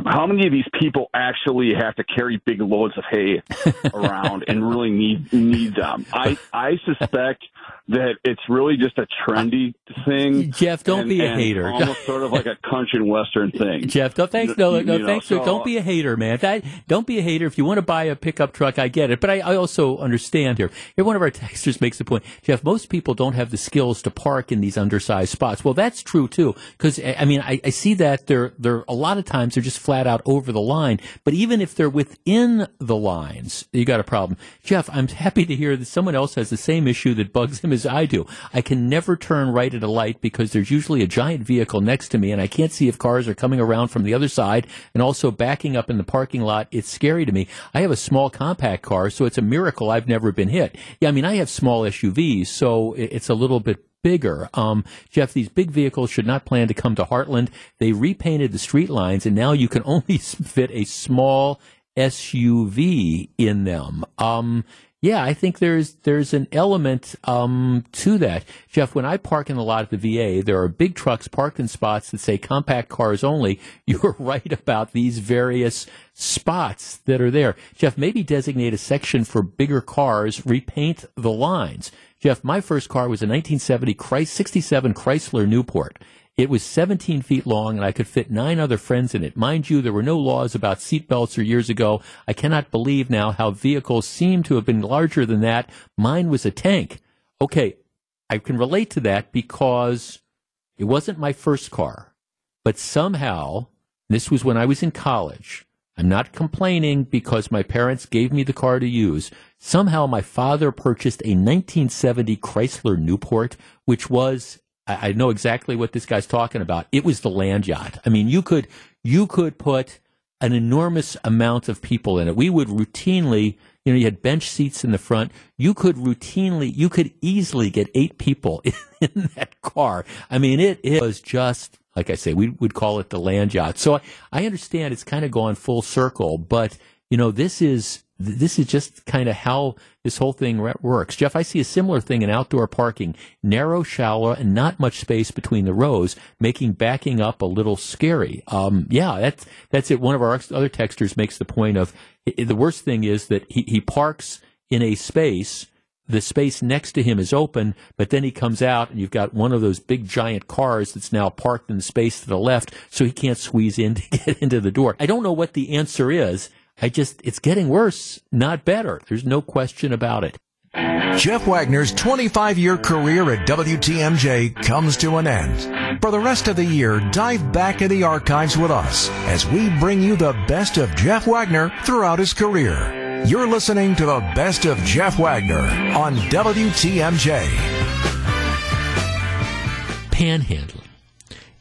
T: how many of these people actually have to carry big loads of hay around and really need need them? I I suspect that it's really just a trendy thing.
C: Jeff, don't
T: and,
C: be a hater.
T: Almost sort of like a country and western thing.
C: Jeff, don't thanks. No, no,
T: you
C: thanks.
T: Know,
C: so, don't be a hater, man. That, don't be a hater. If you want to buy a pickup truck, I get it. But I, I also understand here. Here, one of our texters makes the point. Jeff, most people don't have the skills to park in these undersized spots. Well, that's true too. Because I mean, I, I see that they're they're a lot of times they're just flat out over the line. But even if they're within the lines, you got a problem. Jeff, I'm happy to hear that someone else has the same issue that bugs him as I do. I can never turn right at a light because there's usually a giant vehicle next to me and I can't see if cars are coming around from the other side and also backing up in the parking lot. It's scary to me. I have a small compact car, so it's a miracle I've never been hit. Yeah, I mean, I have small SUVs, so it's a little bit bigger. Um, Jeff, these big vehicles should not plan to come to Heartland. They repainted the street lines, and now you can only fit a small SUV in them. Um, yeah, I think there's there's an element um, to that, Jeff. When I park in the lot at the VA, there are big trucks parked in spots that say compact cars only. You're right about these various spots that are there, Jeff. Maybe designate a section for bigger cars, repaint the lines. Jeff, my first car was a 1970 Chrysler 67 Chrysler Newport. It was 17 feet long and I could fit nine other friends in it. Mind you, there were no laws about seatbelts or years ago. I cannot believe now how vehicles seem to have been larger than that. Mine was a tank. Okay, I can relate to that because it wasn't my first car, but somehow, this was when I was in college. I'm not complaining because my parents gave me the car to use. Somehow my father purchased a 1970 Chrysler Newport, which was I, I know exactly what this guy's talking about. It was the land yacht. I mean, you could you could put an enormous amount of people in it. We would routinely You know, you had bench seats in the front. You could routinely, you could easily get eight people in that car. I mean, it, it was just, like I say, we would call it the land yacht. So I, I understand it's kind of gone full circle, but, you know, this is, this is just kind of how this whole thing re- works. Jeff, I see a similar thing in outdoor parking, narrow, shallow, and not much space between the rows, making backing up a little scary. Um, yeah, that's that's it. One of our other texters makes the point of the worst thing is that he, he parks in a space. The space next to him is open, but then he comes out and you've got one of those big giant cars that's now parked in the space to the left, so he can't squeeze in to get into the door. I don't know what the answer is. I just, it's getting worse, not better. There's no question about it.
B: Jeff Wagner's 25 year career at WTMJ comes to an end. For the rest of the year, dive back in the archives with us as we bring you the best of Jeff Wagner throughout his career. You're listening to the best of Jeff Wagner on WTMJ.
C: panhandling.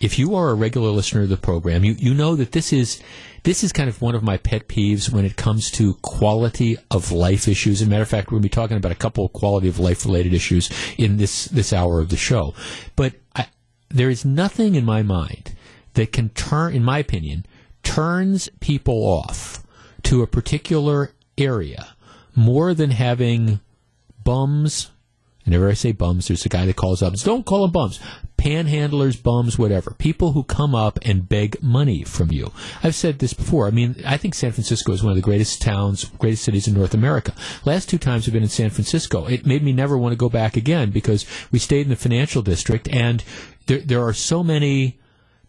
C: If you are a regular listener to the program, you, you know that this is this is kind of one of my pet peeves when it comes to quality of life issues. As a matter of fact, we're going to be talking about a couple of quality of life related issues in this this hour of the show. But I, there is nothing in my mind that can turn, in my opinion, turns people off to a particular area more than having bums. Whenever I say bums, there's a guy that calls up. Don't call them bums. Panhandlers, bums, whatever. People who come up and beg money from you. I've said this before. I mean, I think San Francisco is one of the greatest towns, greatest cities in North America. Last two times I've been in San Francisco, it made me never want to go back again because we stayed in the financial district and there, there are so many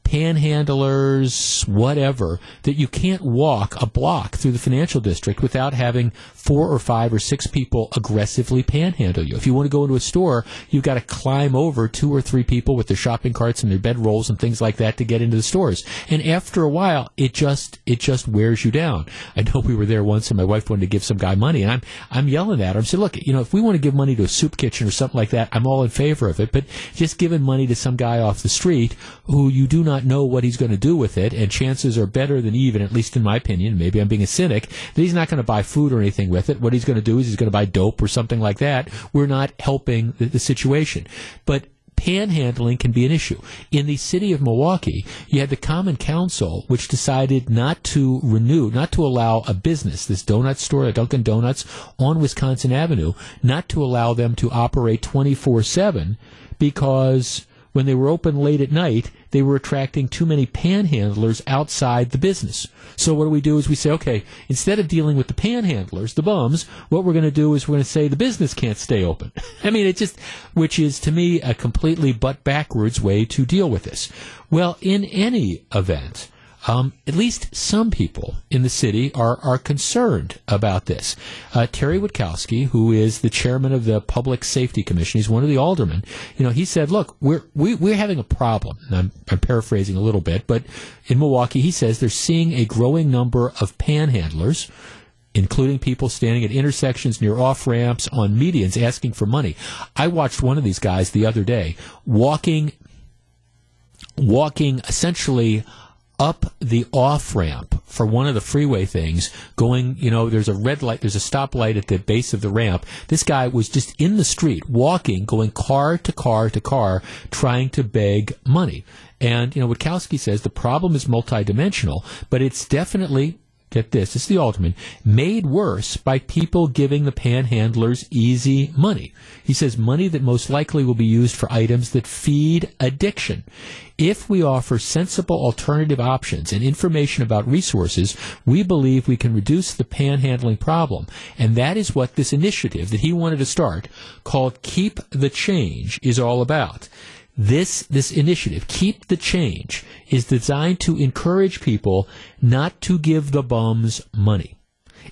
C: panhandlers, whatever, that you can't walk a block through the financial district without having four or five or six people aggressively panhandle you. If you want to go into a store, you've got to climb over two or three people with their shopping carts and their bedrolls and things like that to get into the stores. And after a while, it just it just wears you down. I know we were there once, and my wife wanted to give some guy money, and I'm I'm yelling at her. I'm saying, look, you know, if we want to give money to a soup kitchen or something like that, I'm all in favor of it. But just giving money to some guy off the street who you do not know what he's going to do with it, and chances are better than even, at least in my opinion, maybe I'm being a cynic, that he's not going to buy food or anything with it. What he's going to do is he's going to buy dope or something like that. We're not helping the, the situation. But panhandling can be an issue. In the city of Milwaukee, you had the Common Council, which decided not to renew, not to allow a business, this donut store, a Dunkin' Donuts on Wisconsin Avenue, not to allow them to operate 24 7 because when they were open late at night, they were attracting too many panhandlers outside the business. So what do we do is we say, okay, instead of dealing with the panhandlers, the bums, what we're going to do is we're going to say the business can't stay open. I mean, it just, which is to me a completely butt backwards way to deal with this. Well, in any event, um, at least some people in the city are, are concerned about this. Uh, Terry Witkowski, who is the chairman of the Public Safety Commission, he's one of the aldermen. You know, he said, "Look, we're we, we're having a problem." And I'm, I'm paraphrasing a little bit, but in Milwaukee, he says they're seeing a growing number of panhandlers including people standing at intersections near off ramps on medians asking for money. I watched one of these guys the other day walking walking essentially up the off ramp for one of the freeway things going you know there's a red light there's a stoplight at the base of the ramp. This guy was just in the street walking going car to car to car trying to beg money. And you know Witkowski says the problem is multidimensional but it's definitely get this, is the alderman, made worse by people giving the panhandlers easy money. He says money that most likely will be used for items that feed addiction. If we offer sensible alternative options and information about resources, we believe we can reduce the panhandling problem. And that is what this initiative that he wanted to start called Keep the Change is all about. This this initiative, Keep the Change, is designed to encourage people not to give the bums money.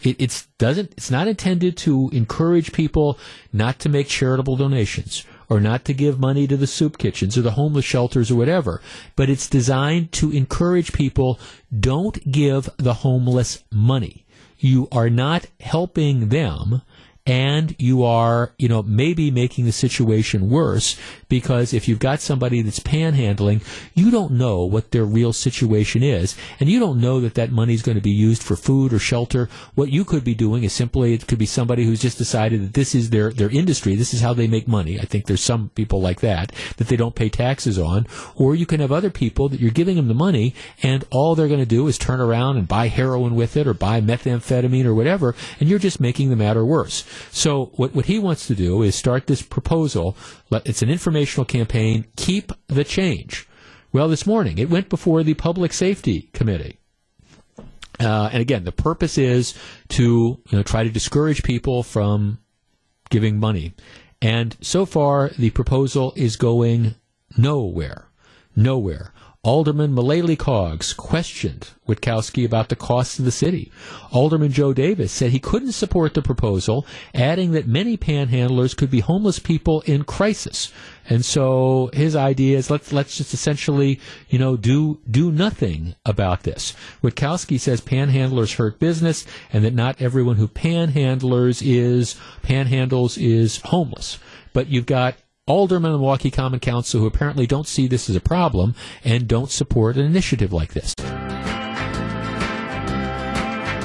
C: It it's doesn't it's not intended to encourage people not to make charitable donations or not to give money to the soup kitchens or the homeless shelters or whatever, but it's designed to encourage people don't give the homeless money. You are not helping them and you are, you know, maybe making the situation worse because if you've got somebody that's panhandling, you don't know what their real situation is, and you don't know that that money is going to be used for food or shelter. What you could be doing is simply it could be somebody who's just decided that this is their their industry, this is how they make money. I think there's some people like that that they don't pay taxes on, or you can have other people that you're giving them the money, and all they're going to do is turn around and buy heroin with it or buy methamphetamine or whatever, and you're just making the matter worse. So what what he wants to do is start this proposal. It's an informational campaign. Keep the change. Well, this morning it went before the Public Safety Committee. Uh, and again, the purpose is to you know, try to discourage people from giving money. And so far, the proposal is going nowhere. Nowhere. Alderman Milele Coggs questioned Witkowski about the costs of the city. Alderman Joe Davis said he couldn't support the proposal, adding that many panhandlers could be homeless people in crisis. And so his idea is let's let's just essentially, you know, do do nothing about this. Witkowski says panhandlers hurt business and that not everyone who panhandlers is panhandles is homeless. But you've got aldermen of Milwaukee Common Council who apparently don't see this as a problem and don't support an initiative like this.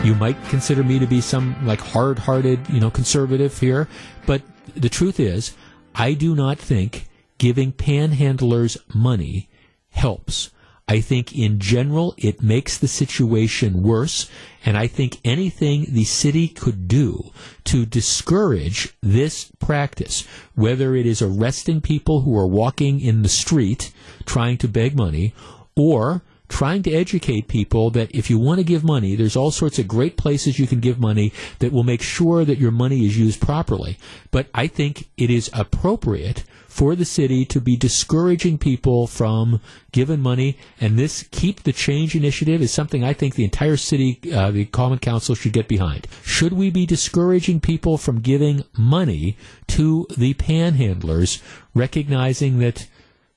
C: You might consider me to be some like hard-hearted, you know, conservative here, but the truth is, I do not think giving panhandlers money helps. I think in general it makes the situation worse, and I think anything the city could do to discourage this practice, whether it is arresting people who are walking in the street trying to beg money, or trying to educate people that if you want to give money, there's all sorts of great places you can give money that will make sure that your money is used properly. But I think it is appropriate for the city to be discouraging people from giving money, and this Keep the Change initiative is something I think the entire city, uh, the Common Council should get behind. Should we be discouraging people from giving money to the panhandlers, recognizing that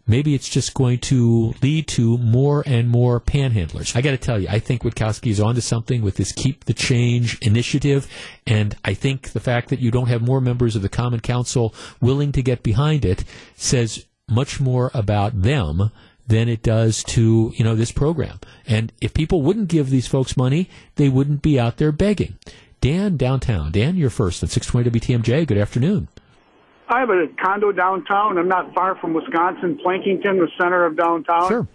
C: maybe it's just going to lead to more and more panhandlers. I got to tell you, I think Witkowski is onto something with this Keep the Change initiative, and I think the fact that you don't have more members of the Common Council willing to get behind it says much more about them than it does to you know this program. And if people wouldn't give these folks money, they wouldn't be out there begging. Dan downtown. Dan, you're first at 620 WTMJ. Good afternoon.
U: I have a condo downtown. I'm not far from Wisconsin, Plankinton, the center of downtown.
C: Sure.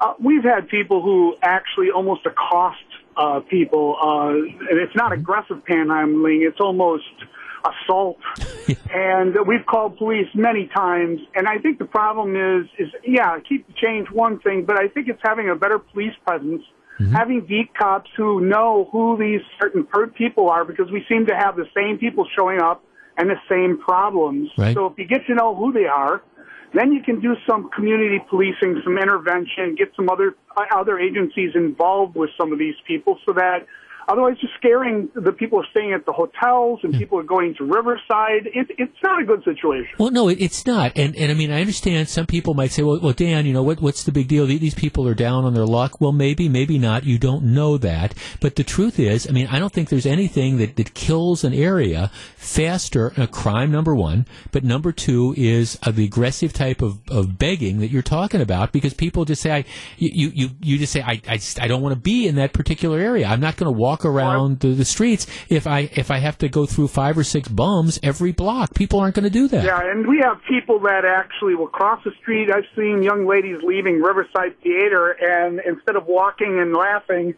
U: Uh, we've had people who actually almost accost uh, people, uh, and it's not aggressive panhandling; it's almost assault. and we've called police many times, and I think the problem is, is yeah, keep the change one thing, but I think it's having a better police presence. Having beat cops who know who these certain per- people are because we seem to have the same people showing up and the same problems.
C: Right.
U: So if you get to know who they are, then you can do some community policing, some intervention, get some other uh, other agencies involved with some of these people, so that otherwise you're scaring the people staying at the hotels and people are going to Riverside. It, it's not a good situation.
C: Well, no, it, it's not. And and I mean, I understand some people might say, well, well, Dan, you know, what what's the big deal? These people are down on their luck. Well, maybe, maybe not. You don't know that. But the truth is, I mean, I don't think there's anything that, that kills an area faster. A crime number one, but number two is uh, the aggressive type of, of begging that you're talking about because people just say, I, you you you just say, I I, just, I don't want to be in that particular area. I'm not going to walk around the, the streets if I if I have to go through five or six bums every block. People aren't going to do that.
U: Yeah, and we have people that actually will cross the street. I've seen young ladies leaving Riverside Theater, and instead of walking and laughing,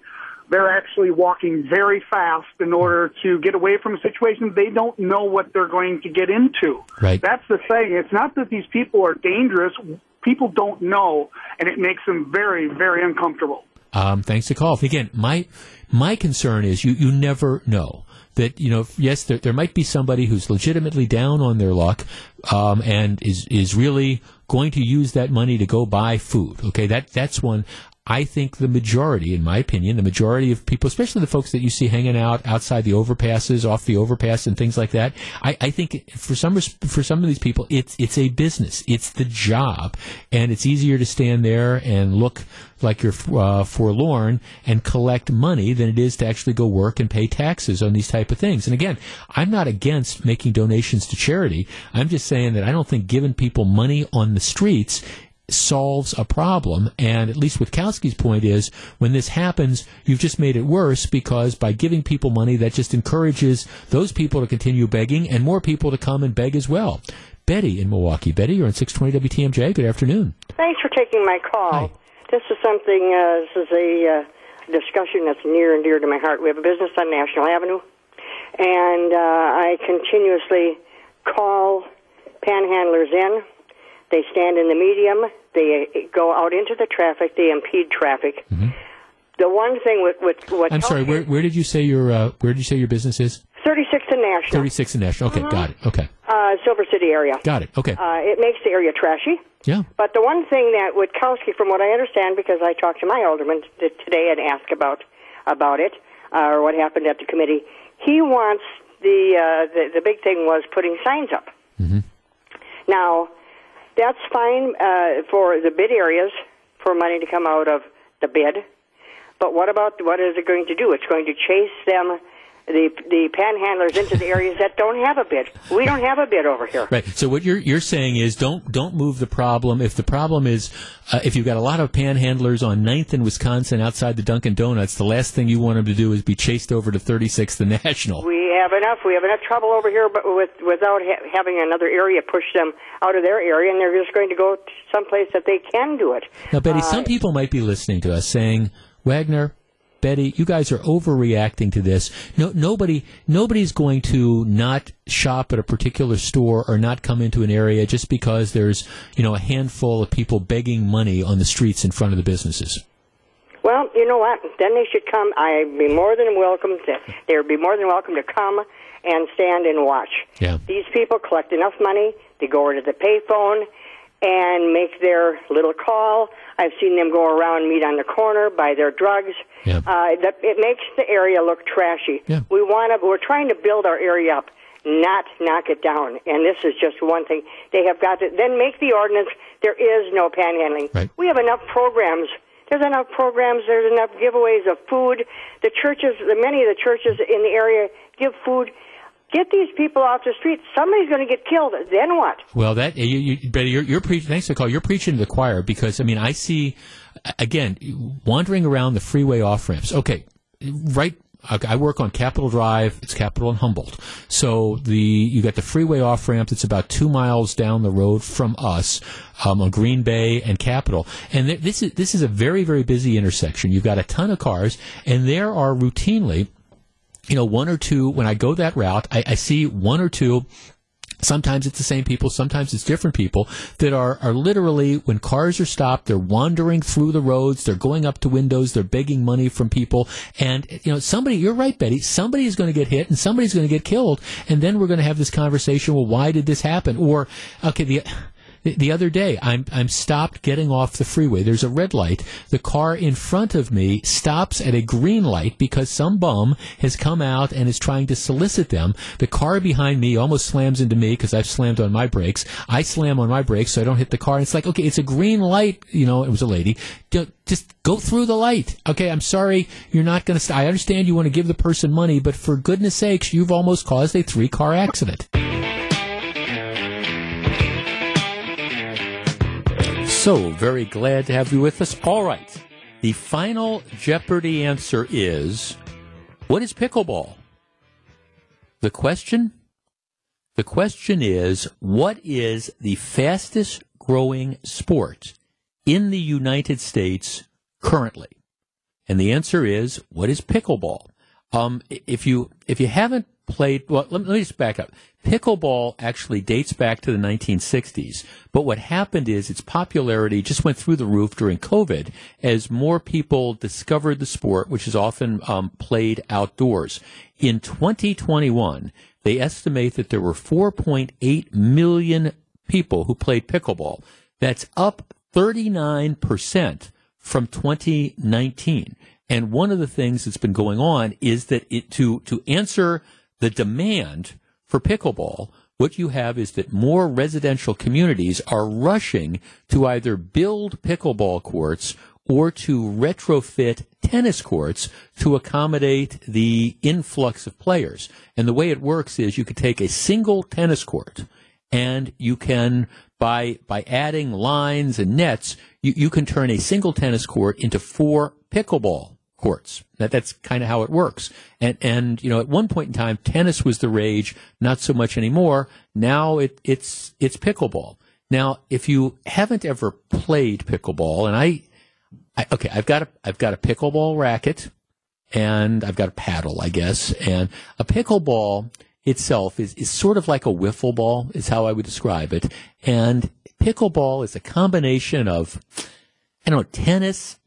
U: they're actually walking very fast in order to get away from a situation they don't know what they're going to get into.
C: Right.
U: That's the thing. It's not that these people are dangerous. People don't know, and it makes them very, very uncomfortable.
C: Um, thanks to call. Again, my my concern is you you never know that you know yes there there might be somebody who's legitimately down on their luck um, and is is really going to use that money to go buy food. Okay, that that's one. I think the majority, in my opinion, the majority of people, especially the folks that you see hanging out outside the overpasses, off the overpass, and things like that, I, I think for some for some of these people, it's it's a business, it's the job, and it's easier to stand there and look like you're uh, forlorn and collect money than it is to actually go work and pay taxes on these type of things. And again, I'm not against making donations to charity. I'm just saying that I don't think giving people money on the streets solves a problem. And at least Witkowski's point is when this happens, you've just made it worse because by giving people money, that just encourages those people to continue begging and more people to come and beg as well. Betty in Milwaukee. Betty, you're on 620 WTMJ. Good afternoon.
V: Thanks for taking my call. This is something, uh, this is a uh, discussion that's near and dear to my heart. We have a business on National Avenue, and uh, I continuously call panhandlers in. They stand in the medium, they go out into the traffic, they impede traffic. The one thing with, with what
C: I'm sorry. Where, where did you say your uh, Where did you say your business is?
V: 36th and National,
C: 36 and National. Okay,
V: Mhm.
C: got it. Okay,
V: uh, Silver City area.
C: got it. Okay,
V: Uh, it makes the area trashy.
C: yeah.
V: But the one thing that Witkowski, from what I understand, because I talked to my alderman t- today and asked about about it uh, or what happened at the committee, he wants the uh, the, the big thing was putting signs up. Now, that's fine uh, for the bid areas for money to come out of the bid. But what about what is it going to do? It's going to chase them, the the panhandlers, into the areas that don't have a bid. We don't have a bid over here.
C: Right. So what you're you're saying is don't don't move the problem. If the problem is uh, if you've got a lot of panhandlers on 9th in Wisconsin outside the Dunkin' Donuts, the last thing you want them to do is be chased over to 36th and National.
V: We have enough. We have enough trouble over here, but with without ha- having another area push them out of their area, and they're just going to go to someplace that they can do it.
C: Now, Betty,
V: Uh,
C: some people might be listening to us saying, Wagner, Betty, you guys are overreacting to this. No, nobody, nobody's going to not shop at a particular store or not come into an area just because there's, you know, a handful of people begging money on the streets in front of the businesses.
V: Well, you know what? Then they should come. I'd be more than welcome to. They would be more than welcome to come and stand and watch.
C: Yeah.
V: These people collect enough money to go over to the payphone and make their little call. I've seen them go around, meet on the corner, buy their drugs.
C: Yeah.
V: Uh, that it makes the area look trashy.
C: Yeah.
V: We want to. We're trying to build our area up, not knock it down. And this is just one thing. They have got to then make the ordinance. There is no panhandling.
C: Right.
V: We have enough programs. There's enough programs. There's enough giveaways of food. The churches, the many of the churches in the area give food. Get these people off the street. Somebody's going to get killed. Then what?
C: Well, that you, you, Betty, you're, you're preaching. Thanks for the call. You're preaching to the choir because I mean, I see again wandering around the freeway off ramps. Okay, right. I work on Capitol Drive. It's Capitol and Humboldt. So the you got the freeway off ramp that's about two miles down the road from us um, on Green Bay and Capitol. And th- this is this is a very very busy intersection. You've got a ton of cars, and there are routinely you know, one or two, when I go that route, I, I see one or two Sometimes it's the same people, sometimes it's different people that are, are literally, when cars are stopped, they're wandering through the roads, they're going up to windows, they're begging money from people. And, you know, somebody, you're right, Betty, somebody is going to get hit and somebody's going to get killed. And then we're going to have this conversation, well, why did this happen? Or, okay, the, the- the other day, I'm I'm stopped getting off the freeway. There's a red light. The car in front of me stops at a green light because some bum has come out and is trying to solicit them. The car behind me almost slams into me because I've slammed on my brakes. I slam on my brakes so I don't hit the car. And it's like, okay, it's a green light. You know, it was a lady. Just go through the light. Okay, I'm sorry, you're not going to. St- I understand you want to give the person money, but for goodness sakes, you've almost caused a three car accident. So, very glad to have you with us. All right. The final Jeopardy answer is what is pickleball? The question? The question is what is the fastest growing sport in the United States currently? And the answer is what is pickleball? Um, if you if you haven't played, well, let me, let me just back up. Pickleball actually dates back to the 1960s, but what happened is its popularity just went through the roof during COVID as more people discovered the sport, which is often um, played outdoors. In 2021, they estimate that there were 4.8 million people who played pickleball. That's up 39% from 2019. And one of the things that's been going on is that it, to, to answer the demand for pickleball, what you have is that more residential communities are rushing to either build pickleball courts or to retrofit tennis courts to accommodate the influx of players. And the way it works is you could take a single tennis court and you can by by adding lines and nets, you, you can turn a single tennis court into four pickleball courts. That that's kind of how it works. And and you know, at one point in time, tennis was the rage. Not so much anymore. Now it it's it's pickleball. Now, if you haven't ever played pickleball, and I, I okay, I've got a I've got a pickleball racket, and I've got a paddle, I guess, and a pickleball itself is, is sort of like a wiffle ball, is how I would describe it. And pickleball is a combination of, I don't know, tennis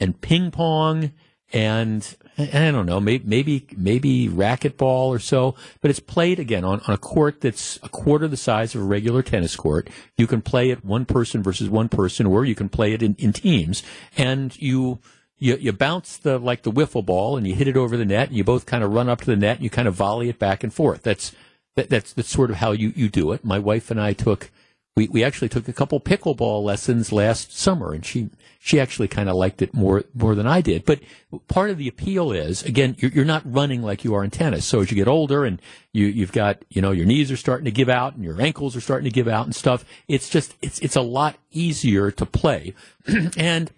C: and ping pong and I don't know, maybe maybe, maybe racquetball or so, but it's played again on, on a court that's a quarter the size of a regular tennis court. You can play it one person versus one person, or you can play it in, in teams, and you you, you bounce the like the wiffle ball and you hit it over the net and you both kind of run up to the net and you kind of volley it back and forth. That's that, that's that's sort of how you, you do it. My wife and I took we, we actually took a couple pickleball lessons last summer and she she actually kind of liked it more more than I did. But part of the appeal is again you're, you're not running like you are in tennis. So as you get older and you you've got you know your knees are starting to give out and your ankles are starting to give out and stuff. It's just it's it's a lot easier to play and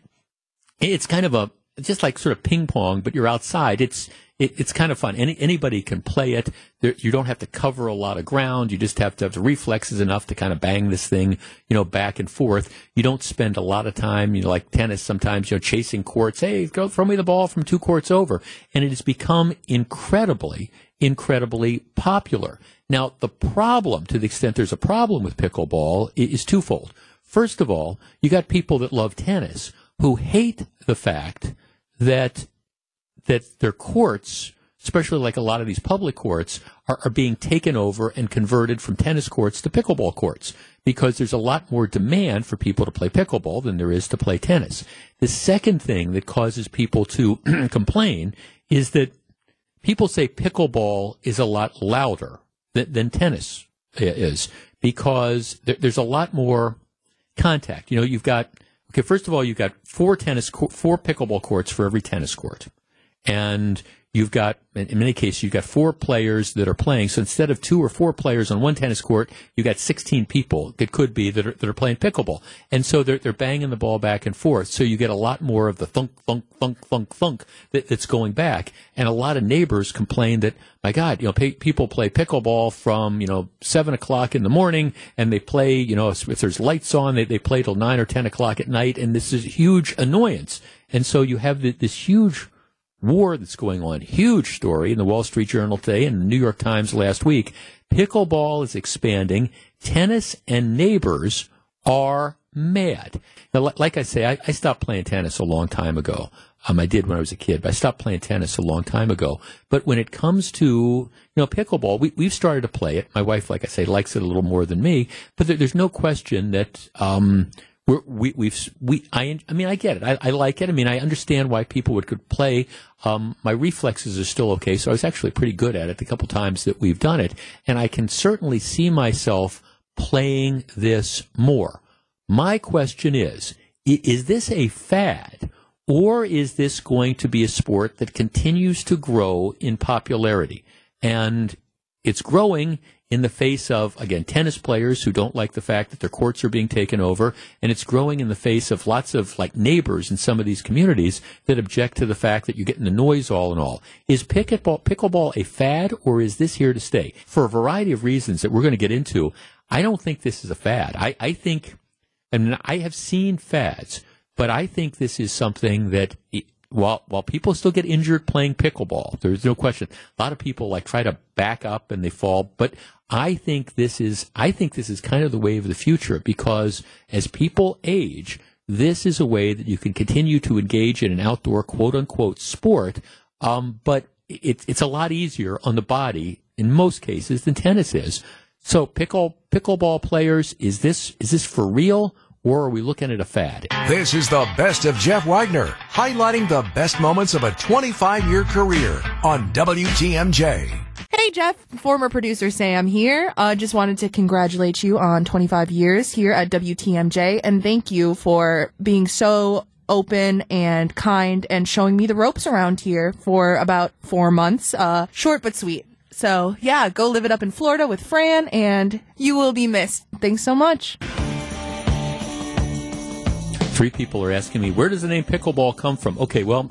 C: it's kind of a just like sort of ping pong, but you're outside. It's it, it's kind of fun. Any, anybody can play it. There, you don't have to cover a lot of ground. You just have to have the reflexes enough to kind of bang this thing, you know, back and forth. You don't spend a lot of time, you know, like tennis sometimes, you know, chasing courts. Hey, go throw me the ball from two courts over. And it has become incredibly, incredibly popular. Now, the problem, to the extent there's a problem with pickleball, is twofold. First of all, you got people that love tennis who hate the fact that that their courts, especially like a lot of these public courts, are, are being taken over and converted from tennis courts to pickleball courts because there's a lot more demand for people to play pickleball than there is to play tennis. The second thing that causes people to complain is that people say pickleball is a lot louder than, than tennis is because there, there's a lot more contact. You know, you've got Okay, first of all, you've got four tennis, four pickleball courts for every tennis court, and you've got in many cases you've got four players that are playing. So instead of two or four players on one tennis court, you've got 16 people. It could be that are, that are playing pickleball, and so they're they're banging the ball back and forth. So you get a lot more of the thunk thunk thunk thunk thunk that, that's going back. And a lot of neighbors complain that my God, you know, pay, people play pickleball from you know seven o'clock in the morning, and they play you know if, there's lights on, they they play till nine or ten o'clock at night, and this is a huge annoyance. And so you have the, this huge war that's going on. Huge story in the Wall Street Journal today and the New York Times last week. Pickleball is expanding. Tennis and neighbors are mad. Now, like I say, I, I stopped playing tennis a long time ago. Um, I did when I was a kid, but I stopped playing tennis a long time ago. But when it comes to, you know, pickleball, we, we've started to play it. My wife, like I say, likes it a little more than me, but there, there's no question that, um, we're, we, we've, we, I, I mean, I get it. I, I like it. I mean, I understand why people would could play. Um, my reflexes are still okay, so I was actually pretty good at it the couple times that we've done it, and I can certainly see myself playing this more. My question is: Is this a fad, or is this going to be a sport that continues to grow in popularity? And it's growing in the face of, again, tennis players who don't like the fact that their courts are being taken over. And it's growing in the face of lots of like neighbors in some of these communities that object to the fact that you're getting the noise all in all. Is pickleball, pickleball a fad or is this here to stay? For a variety of reasons that we're going to get into, I don't think this is a fad. I, I think, and I have seen fads, but I think this is something that while while people still get injured playing pickleball, there's no question. A lot of people like try to back up and they fall, but I think this is I think this is kind of the way of the future because as people age, this is a way that you can continue to engage in an outdoor quote unquote sport, um, but it's it's a lot easier on the body in most cases than tennis is. So pickle pickleball players, is this is this for real? or are we looking at a fad?
B: This is the best of Jeff Wagner, highlighting the best moments of a 25 year career on WTMJ.
W: Hey Jeff, former producer Sam here. Uh, just wanted to congratulate you on 25 years here at WTMJ and thank you for being so open and kind and showing me the ropes around here for about four months. Uh, short but sweet. So yeah, go live it up in Florida with Fran and you will be missed. Thanks so much.
C: Three people are asking me, where does the name pickleball come from? Okay, well,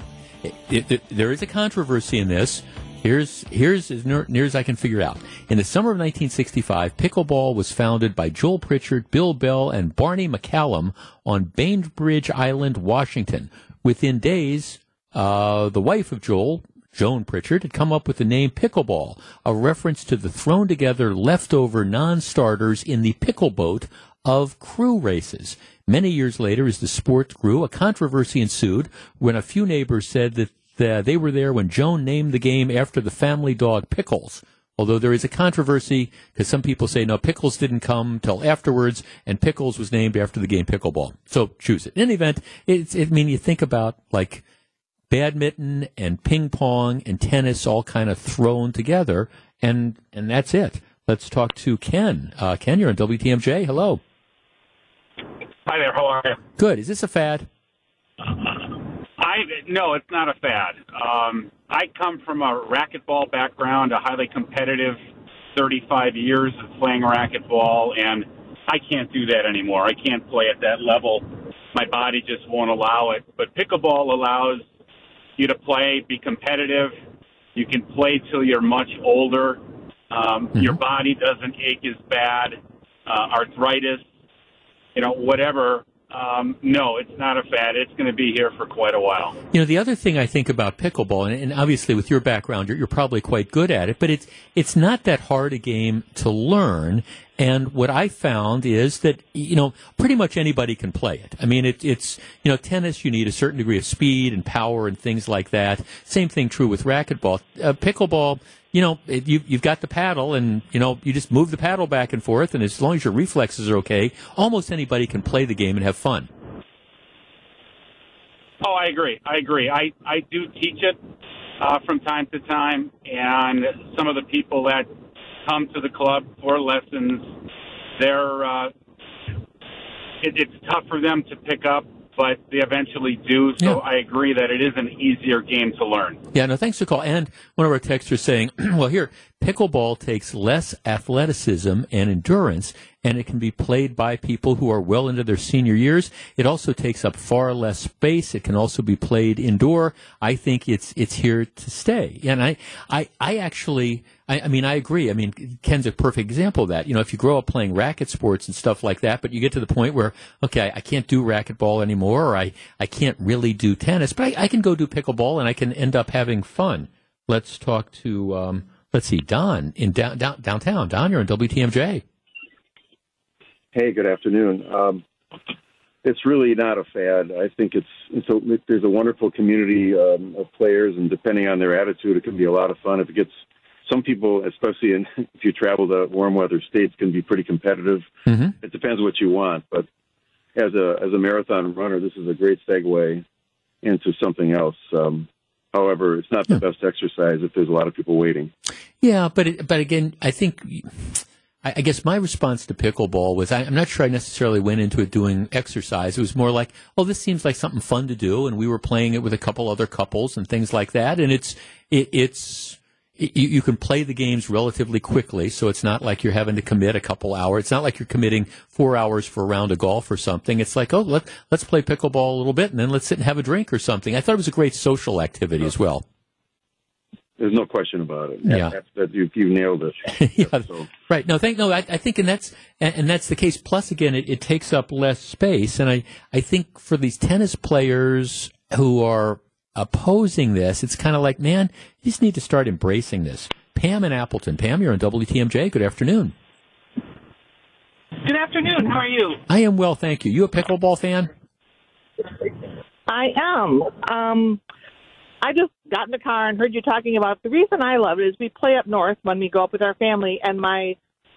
C: it, it, there is a controversy in this. Here's here's as near, near, as I can figure out. In the summer of 1965, pickleball was founded by Joel Pritchard, Bill Bell, and Barney McCallum on Bainbridge Island, Washington. Within days, uh, the wife of Joel, Joan Pritchard, had come up with the name pickleball, a reference to the thrown together leftover non-starters in the pickle boat of crew races. Many years later, as the sport grew, a controversy ensued when a few neighbors said that they were there when Joan named the game after the family dog Pickles. Although there is a controversy because some people say no, Pickles didn't come till afterwards, and Pickles was named after the game pickleball. So choose it. In any event, it's, it, I mean, you think about like badminton and ping pong and tennis all kind of thrown together, and and that's it. Let's talk to Ken. Uh, Ken, you're on WTMJ. Hello.
N: Hi there. How are you?
C: Good. Is this a fad?
N: I no, it's not a fad. Um, I come from a racquetball background, a highly competitive, 35 years of playing racquetball, and I can't do that anymore. I can't play at that level. My body just won't allow it. But pickleball allows you to play, be competitive. You can play till you're much older. Um, mm-hmm. Your body doesn't ache as bad. Uh, arthritis, you know, whatever. Um, no, it's not a fad. It's going to be here for quite a while.
C: You know, the other thing I think about pickleball, and, and obviously with your background, you're, you're, probably quite good at it, but it's it's not that hard a game to learn. And what I found is that you know pretty much anybody can play it. I mean, it, it's you know tennis you need a certain degree of speed and power and things like that. Same thing true with racquetball. Uh, pickleball you know, it, you, you've got the paddle, and you know, you just move the paddle back and forth, and as long as your reflexes are okay, almost anybody can play the game and have fun.
N: Oh, I agree. I agree. I I do teach it uh, from time to time, and some of the people that come to the club for lessons, they're uh, it, it's tough for them to pick up but they eventually do. So yeah. I agree that it is an easier game to learn.
C: Yeah, no, thanks for the call. And one of our texters saying, well, here, pickleball takes less athleticism and endurance, and it can be played by people who are well into their senior years. It also takes up far less space. It can also be played indoor. I think it's it's here to stay. And I I, I actually I, I, mean, I agree. I mean, Ken's a perfect example of that. You know, if you grow up playing racket sports and stuff like that, but you get to the point where, okay, I can't do racquetball anymore, or I, I can't really do tennis, but I, I can go do pickleball and I can end up having fun. Let's talk to, um, let's see, Don in down, down, downtown. Don, you're in WTMJ.
X: Hey, good afternoon. Um, it's really not a fad. I think it's so there's a wonderful community um, of players, and depending on their attitude, it can be a lot of fun. If it gets some people, especially in, if you travel to warm weather states, can be pretty competitive. Mm-hmm. It depends what you want, but as a as a marathon runner, this is a great segue into something else. Um, however, it's not the yeah. best exercise if there's a lot of people waiting.
C: Yeah, but it, but again, I think. I, guess my response to pickleball was I, am not sure I necessarily went into it doing exercise. It was more like, oh, this seems like something fun to do, and we were playing it with a couple other couples and things like that. And it's it, it's you, you, can play the games relatively quickly, so it's not like you're having to commit a couple hours. It's not like you're committing four hours for a round of golf or something. It's like, oh, let, let's play pickleball a little bit, and then let's sit and have a drink or something. I thought it was a great social activity as well.
X: There's no question about it.
C: Yeah,
X: that's, that you, you nailed it.
C: yeah, so. right. No, thank no. I, I, think, and that's and, and, that's the case. Plus, again, it, it takes up less space, and I I think for these tennis players who are opposing this, it's kind of like, man, you just need to start embracing this. Pam in Appleton. Pam, you're on WTMJ. Good afternoon.
Y: Good afternoon. How are you?
C: I am well, thank you. You a pickleball fan?
Y: I am. Um, I just got in the car and heard you talking about the reason I love it is we play up north when we go up with our family, and my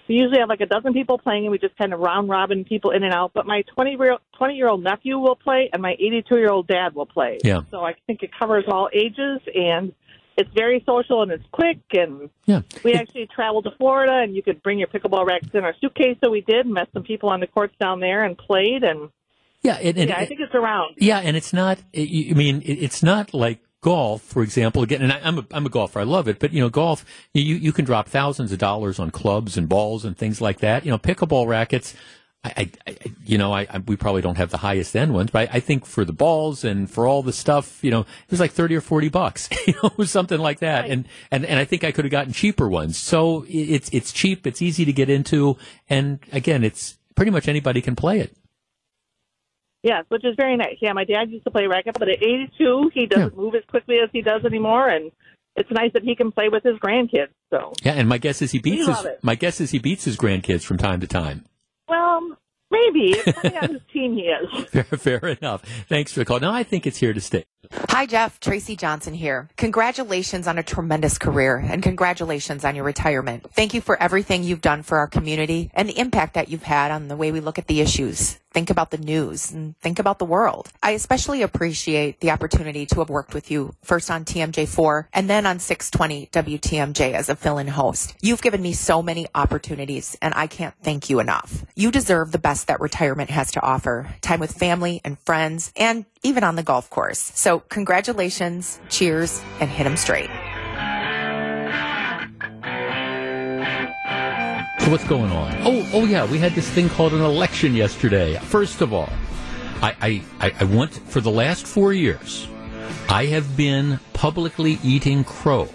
Y: we usually have like a dozen people playing, and we just kind of round robin people in and out. But my 20 year 20 year old nephew will play, and my 82 year old dad will play.
C: Yeah.
Y: So I think it covers all ages, and it's very social and it's quick. And
C: yeah.
Y: we actually traveled to Florida, and you could bring your pickleball rackets in our suitcase. So we did, met some people on the courts down there, and played. And
C: Yeah, and, and-
Y: yeah, I think it's around.
C: Yeah, and it's not. I I mean, it's not like golf, for example. Again, and I, I'm a, I'm a golfer. I love it, but you know, golf you you can drop thousands of dollars on clubs and balls and things like that. You know, pickleball rackets. I, I, you know, I, I we probably don't have the highest end ones, but I, I think for the balls and for all the stuff, you know, it was like thirty or forty bucks, you know, something like that. And and and I think I could have gotten cheaper ones. So it's it's cheap, it's easy to get into, and again, it's pretty much anybody can play it.
Y: Yes, which is very nice. Yeah, my dad used to play racquet, but at 82, he doesn't move as quickly as he does anymore, and it's nice that he can play with his grandkids. So,
C: Yeah, and my guess is he beats his
Y: it.
C: my guess is he beats his grandkids from time to time.
Y: well, maybe depending on whose team he is.
C: Fair, fair enough. Thanks for the call. Now I think it's here to stay.
Z: Hi, Jeff. Tracy Johnson here. Congratulations on a tremendous career and congratulations on your retirement. Thank you for everything you've done for our community and the impact that you've had on the way we look at the issues, think about the news, and think about the world. I especially appreciate the opportunity to have worked with you first on TMJ4 and then on 620 WTMJ as a fill-in host. You've given me so many opportunities and I can't thank you enough. You deserve the best that retirement has to offer. Time with family and friends and even on the golf course. So congratulations, cheers, and hit 'em straight.
C: So what's going on? Oh, oh yeah, we had this thing called an election yesterday. First of all, I, I, I want for the last four years, I have been publicly eating crow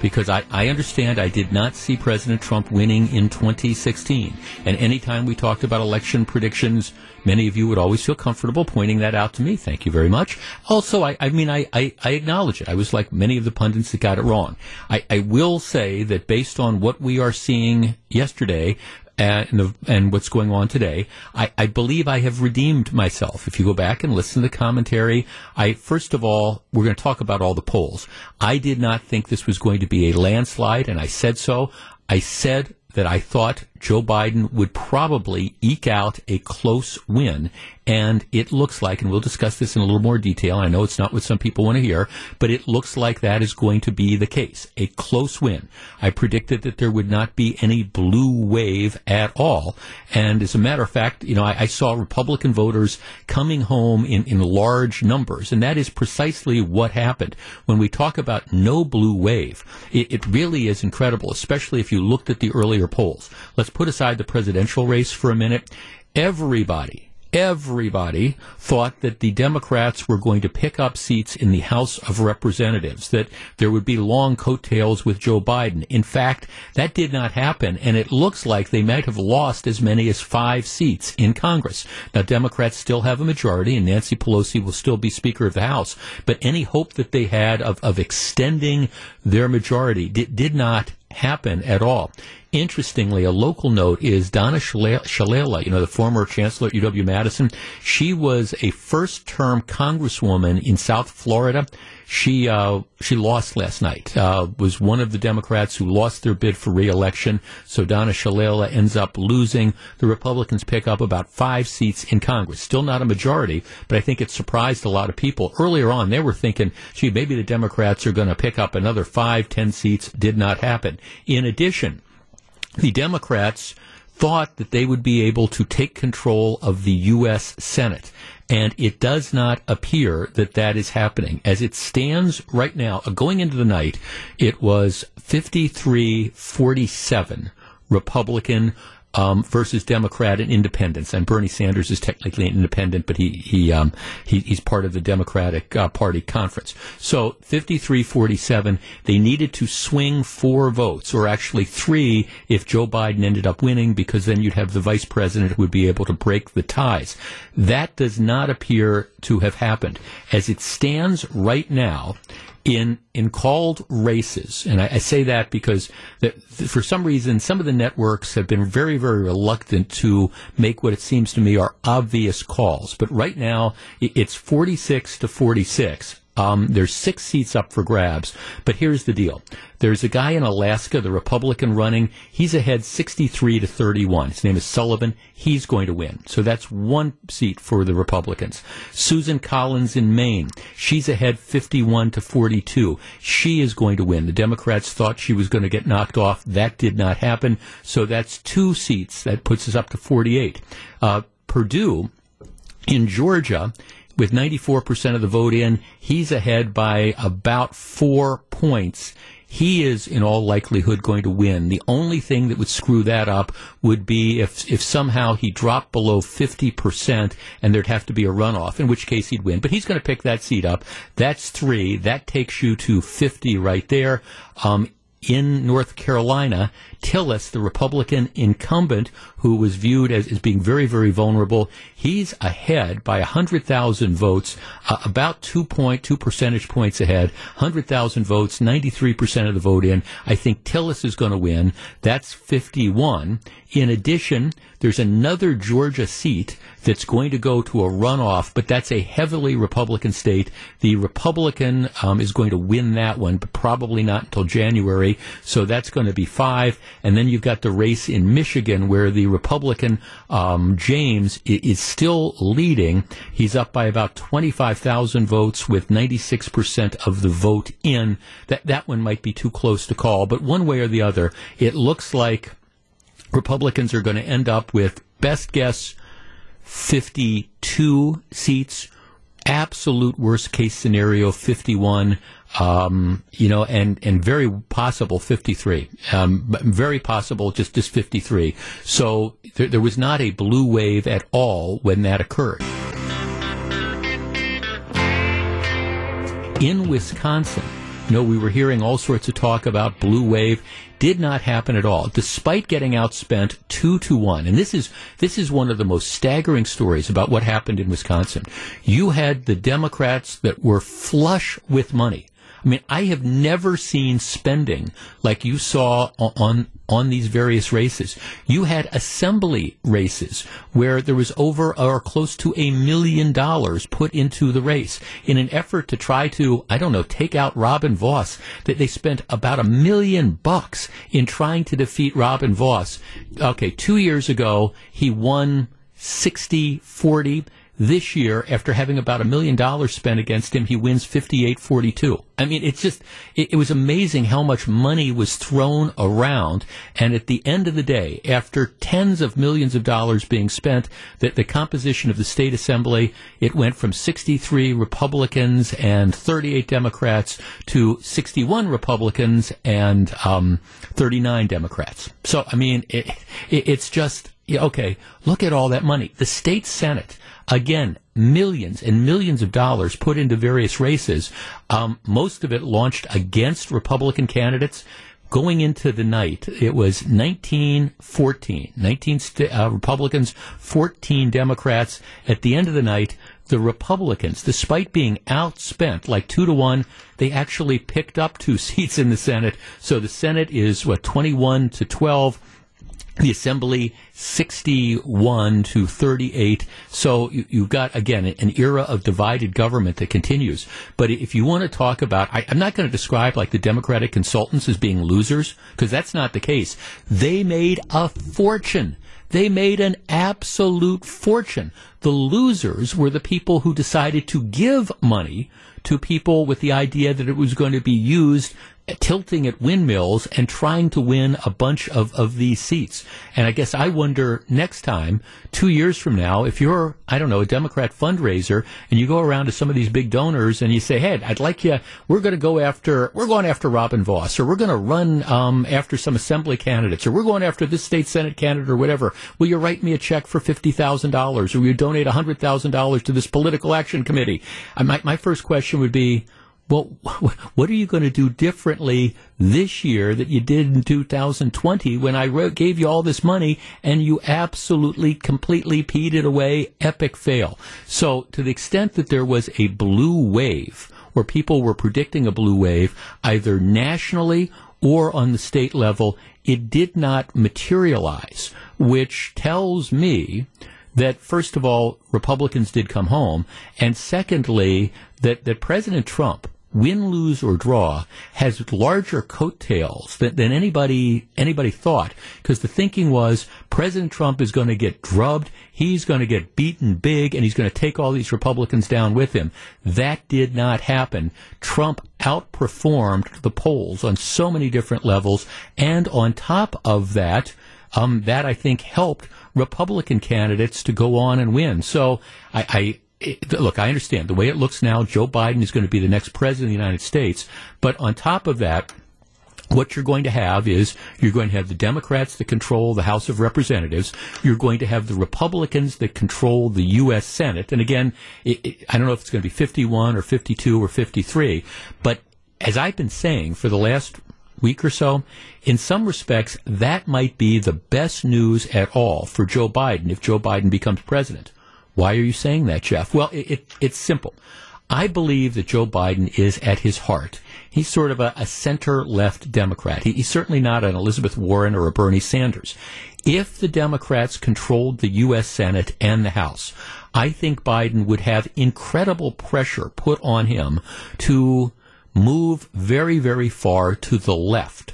C: because I, I understand I did not see President Trump winning in 2016. And anytime we talked about election predictions, many of you would always feel comfortable pointing that out to me. Thank you very much. Also, I, I mean, I, I, I acknowledge it. I was like many of the pundits that got it wrong. I, I will say that based on what we are seeing yesterday, and, and what's going on today, I, I believe I have redeemed myself. If you go back and listen to the commentary, I first of all, we're going to talk about all the polls. I did not think this was going to be a landslide, and I said so. I said that I thought Joe Biden would probably eke out a close win. And it looks like, and we'll discuss this in a little more detail. I know it's not what some people want to hear, but it looks like that is going to be the case. A close win. I predicted that there would not be any blue wave at all. And as a matter of fact, you know, I, I saw Republican voters coming home in, in large numbers. And that is precisely what happened. When we talk about no blue wave, it, it really is incredible, especially if you looked at the earlier polls. Let's put aside the presidential race for a minute. Everybody, everybody thought that the Democrats were going to pick up seats in the House of Representatives, that there would be long coattails with Joe Biden. In fact, that did not happen, and it looks like they might have lost as many as five seats in Congress. Now, Democrats still have a majority, and Nancy Pelosi will still be Speaker of the House, but any hope that they had of, of extending their majority did, did not happen at all. Interestingly, a local note is Donna Shalala, you know, the former chancellor at UW Madison. She was a first-term congresswoman in South Florida. She uh, she lost last night. Uh, was one of the Democrats who lost their bid for re-election. So Donna Shalala ends up losing. The Republicans pick up about five seats in Congress. Still not a majority, but I think it surprised a lot of people. Earlier on, they were thinking, gee, maybe the Democrats are going to pick up another five, ten seats. Did not happen. In addition, the Democrats thought that they would be able to take control of the U.S. Senate. And it does not appear that that is happening. As it stands right now, uh, going into the night, it was 53 47 Republican um, versus Democrat and independents. And Bernie Sanders is technically an independent, but he he, um, he he's part of the Democratic uh, Party conference. So 53-47, they needed to swing four votes, or actually three, if Joe Biden ended up winning, because then you'd have the vice president who would be able to break the ties. That does not appear to have happened. As it stands right now, in in called races, and I, I say that because the- for some reason some of the networks have been very very reluctant to make what it seems to me are obvious calls. But right now it's 46 to 46. Um, there's six seats up for grabs, but here's the deal. There's a guy in Alaska, the Republican running. He's ahead 63 to 31. His name is Sullivan. He's going to win. So that's one seat for the Republicans. Susan Collins in Maine. She's ahead 51 to 42. She is going to win. The Democrats thought she was going to get knocked off. That did not happen. So that's two seats. That puts us up to 48. Uh, Perdue in Georgia with 94% of the vote in, he's ahead by about four points. He is, in all likelihood, going to win. The only thing that would screw that up would be if, if somehow he dropped below 50% and there'd have to be a runoff, in which case he'd win. But he's going to pick that seat up. That's three. That takes you to 50 right there. Um, in North Carolina, Tillis, the Republican incumbent, who was viewed as, as being very, very vulnerable, he's ahead by 100,000 votes, uh, about 2.2 percentage points ahead, 100,000 votes, 93% of the vote in. I think Tillis is going to win. That's 51. In addition, there's another Georgia seat that's going to go to a runoff, but that's a heavily Republican state. The Republican um, is going to win that one, but probably not until January. So that's going to be five. And then you've got the race in Michigan where the Republican um, James is still leading. He's up by about 25,000 votes with 96% of the vote in. That, that one might be too close to call, but one way or the other, it looks like Republicans are going to end up with best guess 52 seats. Absolute worst case scenario 51. Um, you know, and, and very possible 53. Um, very possible just, just 53. So there, there was not a blue wave at all when that occurred. In Wisconsin, you know, we were hearing all sorts of talk about blue wave. Did not happen at all, despite getting outspent two to one. And this is this is one of the most staggering stories about what happened in Wisconsin. You had the Democrats that were flush with money. I mean, I have never seen spending like you saw on on these various races. You had assembly races where there was over or close to a million dollars put into the race in an effort to try to, I don't know, take out Robin Vos. That they spent about a million bucks in trying to defeat Robin Vos. Okay, two years ago, he won 60 40 this year, after having about a million dollars spent against him, he wins 58-42. I mean, it's just, it, it, was amazing how much money was thrown around. And at the end of the day, after tens of millions of dollars being spent, that the composition of the state assembly, it went from 63 Republicans and 38 Democrats to 61 Republicans and um, 39 Democrats. So, I mean, it, it, it's just, okay, look at all that money. The state Senate, Again, millions and millions of dollars put into various races. Um, most of it launched against Republican candidates. Going into the night, it was 19 14. 19 st- uh, Republicans, 14 Democrats. At the end of the night, the Republicans, despite being outspent like two to one, they actually picked up two seats in the Senate. So the Senate is, what, 21 to 12 the assembly 61 to 38. So you, have got, again, an era of divided government that continues. But if you want to talk about, I, I'm not going to describe like the Democratic consultants as being losers, because that's not the case. They made a fortune. They made an absolute fortune. The losers were the people who decided to give money to people with the idea that it was going to be used tilting at windmills and trying to win a bunch of, of these seats. And I guess I wonder next time, two years from now, if you're, I don't know, a Democrat fundraiser and you go around to some of these big donors and you say, hey, I'd like you, we're going to go after, we're going after Robin Vos or we're going to run um, after some assembly candidates or we're going after this state senate candidate or whatever. Will you write me a check for $50,000 or will you donate $100,000 to this political action committee? I, my, my first question would be, well, what are you going to do differently this year that you did in 2020 when I wrote, gave you all this money and you absolutely, completely peed it away? Epic fail. So, to the extent that there was a blue wave, where people were predicting a blue wave, either nationally or on the state level, it did not materialize, which tells me that first of all, Republicans did come home, and secondly, that, that President Trump, win, lose, or draw, has larger coattails than, than anybody anybody thought. Because the thinking was President Trump is going to get drubbed, he's going to get beaten big, and he's going to take all these Republicans down with him. That did not happen. Trump outperformed the polls on so many different levels, and on top of that, um, that I think helped Republican candidates to go on and win. So I, I it, look, I understand the way it looks now. Joe Biden is going to be the next president of the United States, but on top of that. What you're going to have is you're going to have the Democrats that control the House of Representatives. You're going to have the Republicans that control the U.S. Senate. And again, it, it, I don't know if it's going to be 51 or 52 or 53, but as I've been saying for the last week or so, in some respects, that might be the best news at all for Joe Biden if Joe Biden becomes president. Why are you saying that, Jeff? Well, it, it, it's simple. I believe that Joe Biden is at his heart. He's sort of a, a center left Democrat. He, he's certainly not an Elizabeth Warren or a Bernie Sanders. If the Democrats controlled the U.S. Senate and the House, I think Biden would have incredible pressure put on him to move very, very far to the left.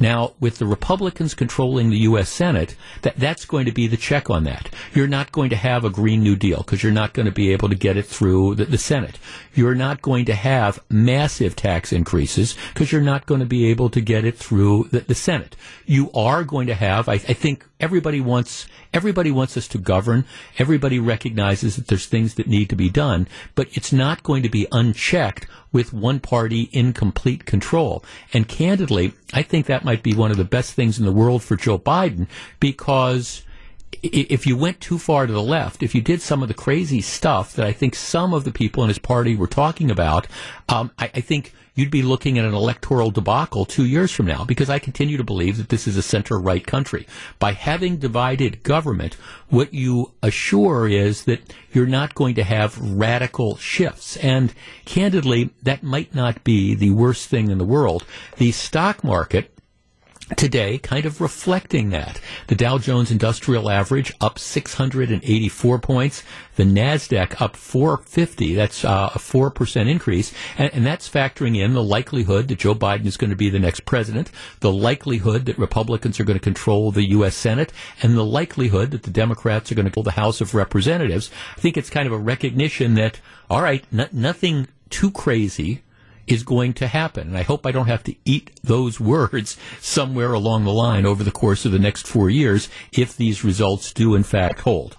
C: Now, with the Republicans controlling the U.S. Senate, that, that's going to be the check on that. You're not going to have a Green New Deal because you're not going to be able to get it through the, the Senate. You're not going to have massive tax increases because you're not going to be able to get it through the, the Senate. You are going to have, I, I think everybody wants Everybody wants us to govern. Everybody recognizes that there's things that need to be done, but it's not going to be unchecked with one party in complete control. And candidly, I think that might be one of the best things in the world for Joe Biden because if you went too far to the left, if you did some of the crazy stuff that I think some of the people in his party were talking about, um, I, I, think you'd be looking at an electoral debacle two years from now because I continue to believe that this is a center right country. By having divided government, what you assure is that you're not going to have radical shifts. And candidly, that might not be the worst thing in the world. The stock market today kind of reflecting that. The Dow Jones Industrial Average up 684 points, the Nasdaq up 450. That's uh, a 4% increase, and, and, that's factoring in the likelihood that Joe Biden is going to be the next president, the likelihood that Republicans are going to control the US Senate, and the likelihood that the Democrats are going to control the House of Representatives. I think it's kind of a recognition that all right, n- nothing too crazy is going to happen. And I hope I don't have to eat those words somewhere along the line over the course of the next four years if these results do in fact hold.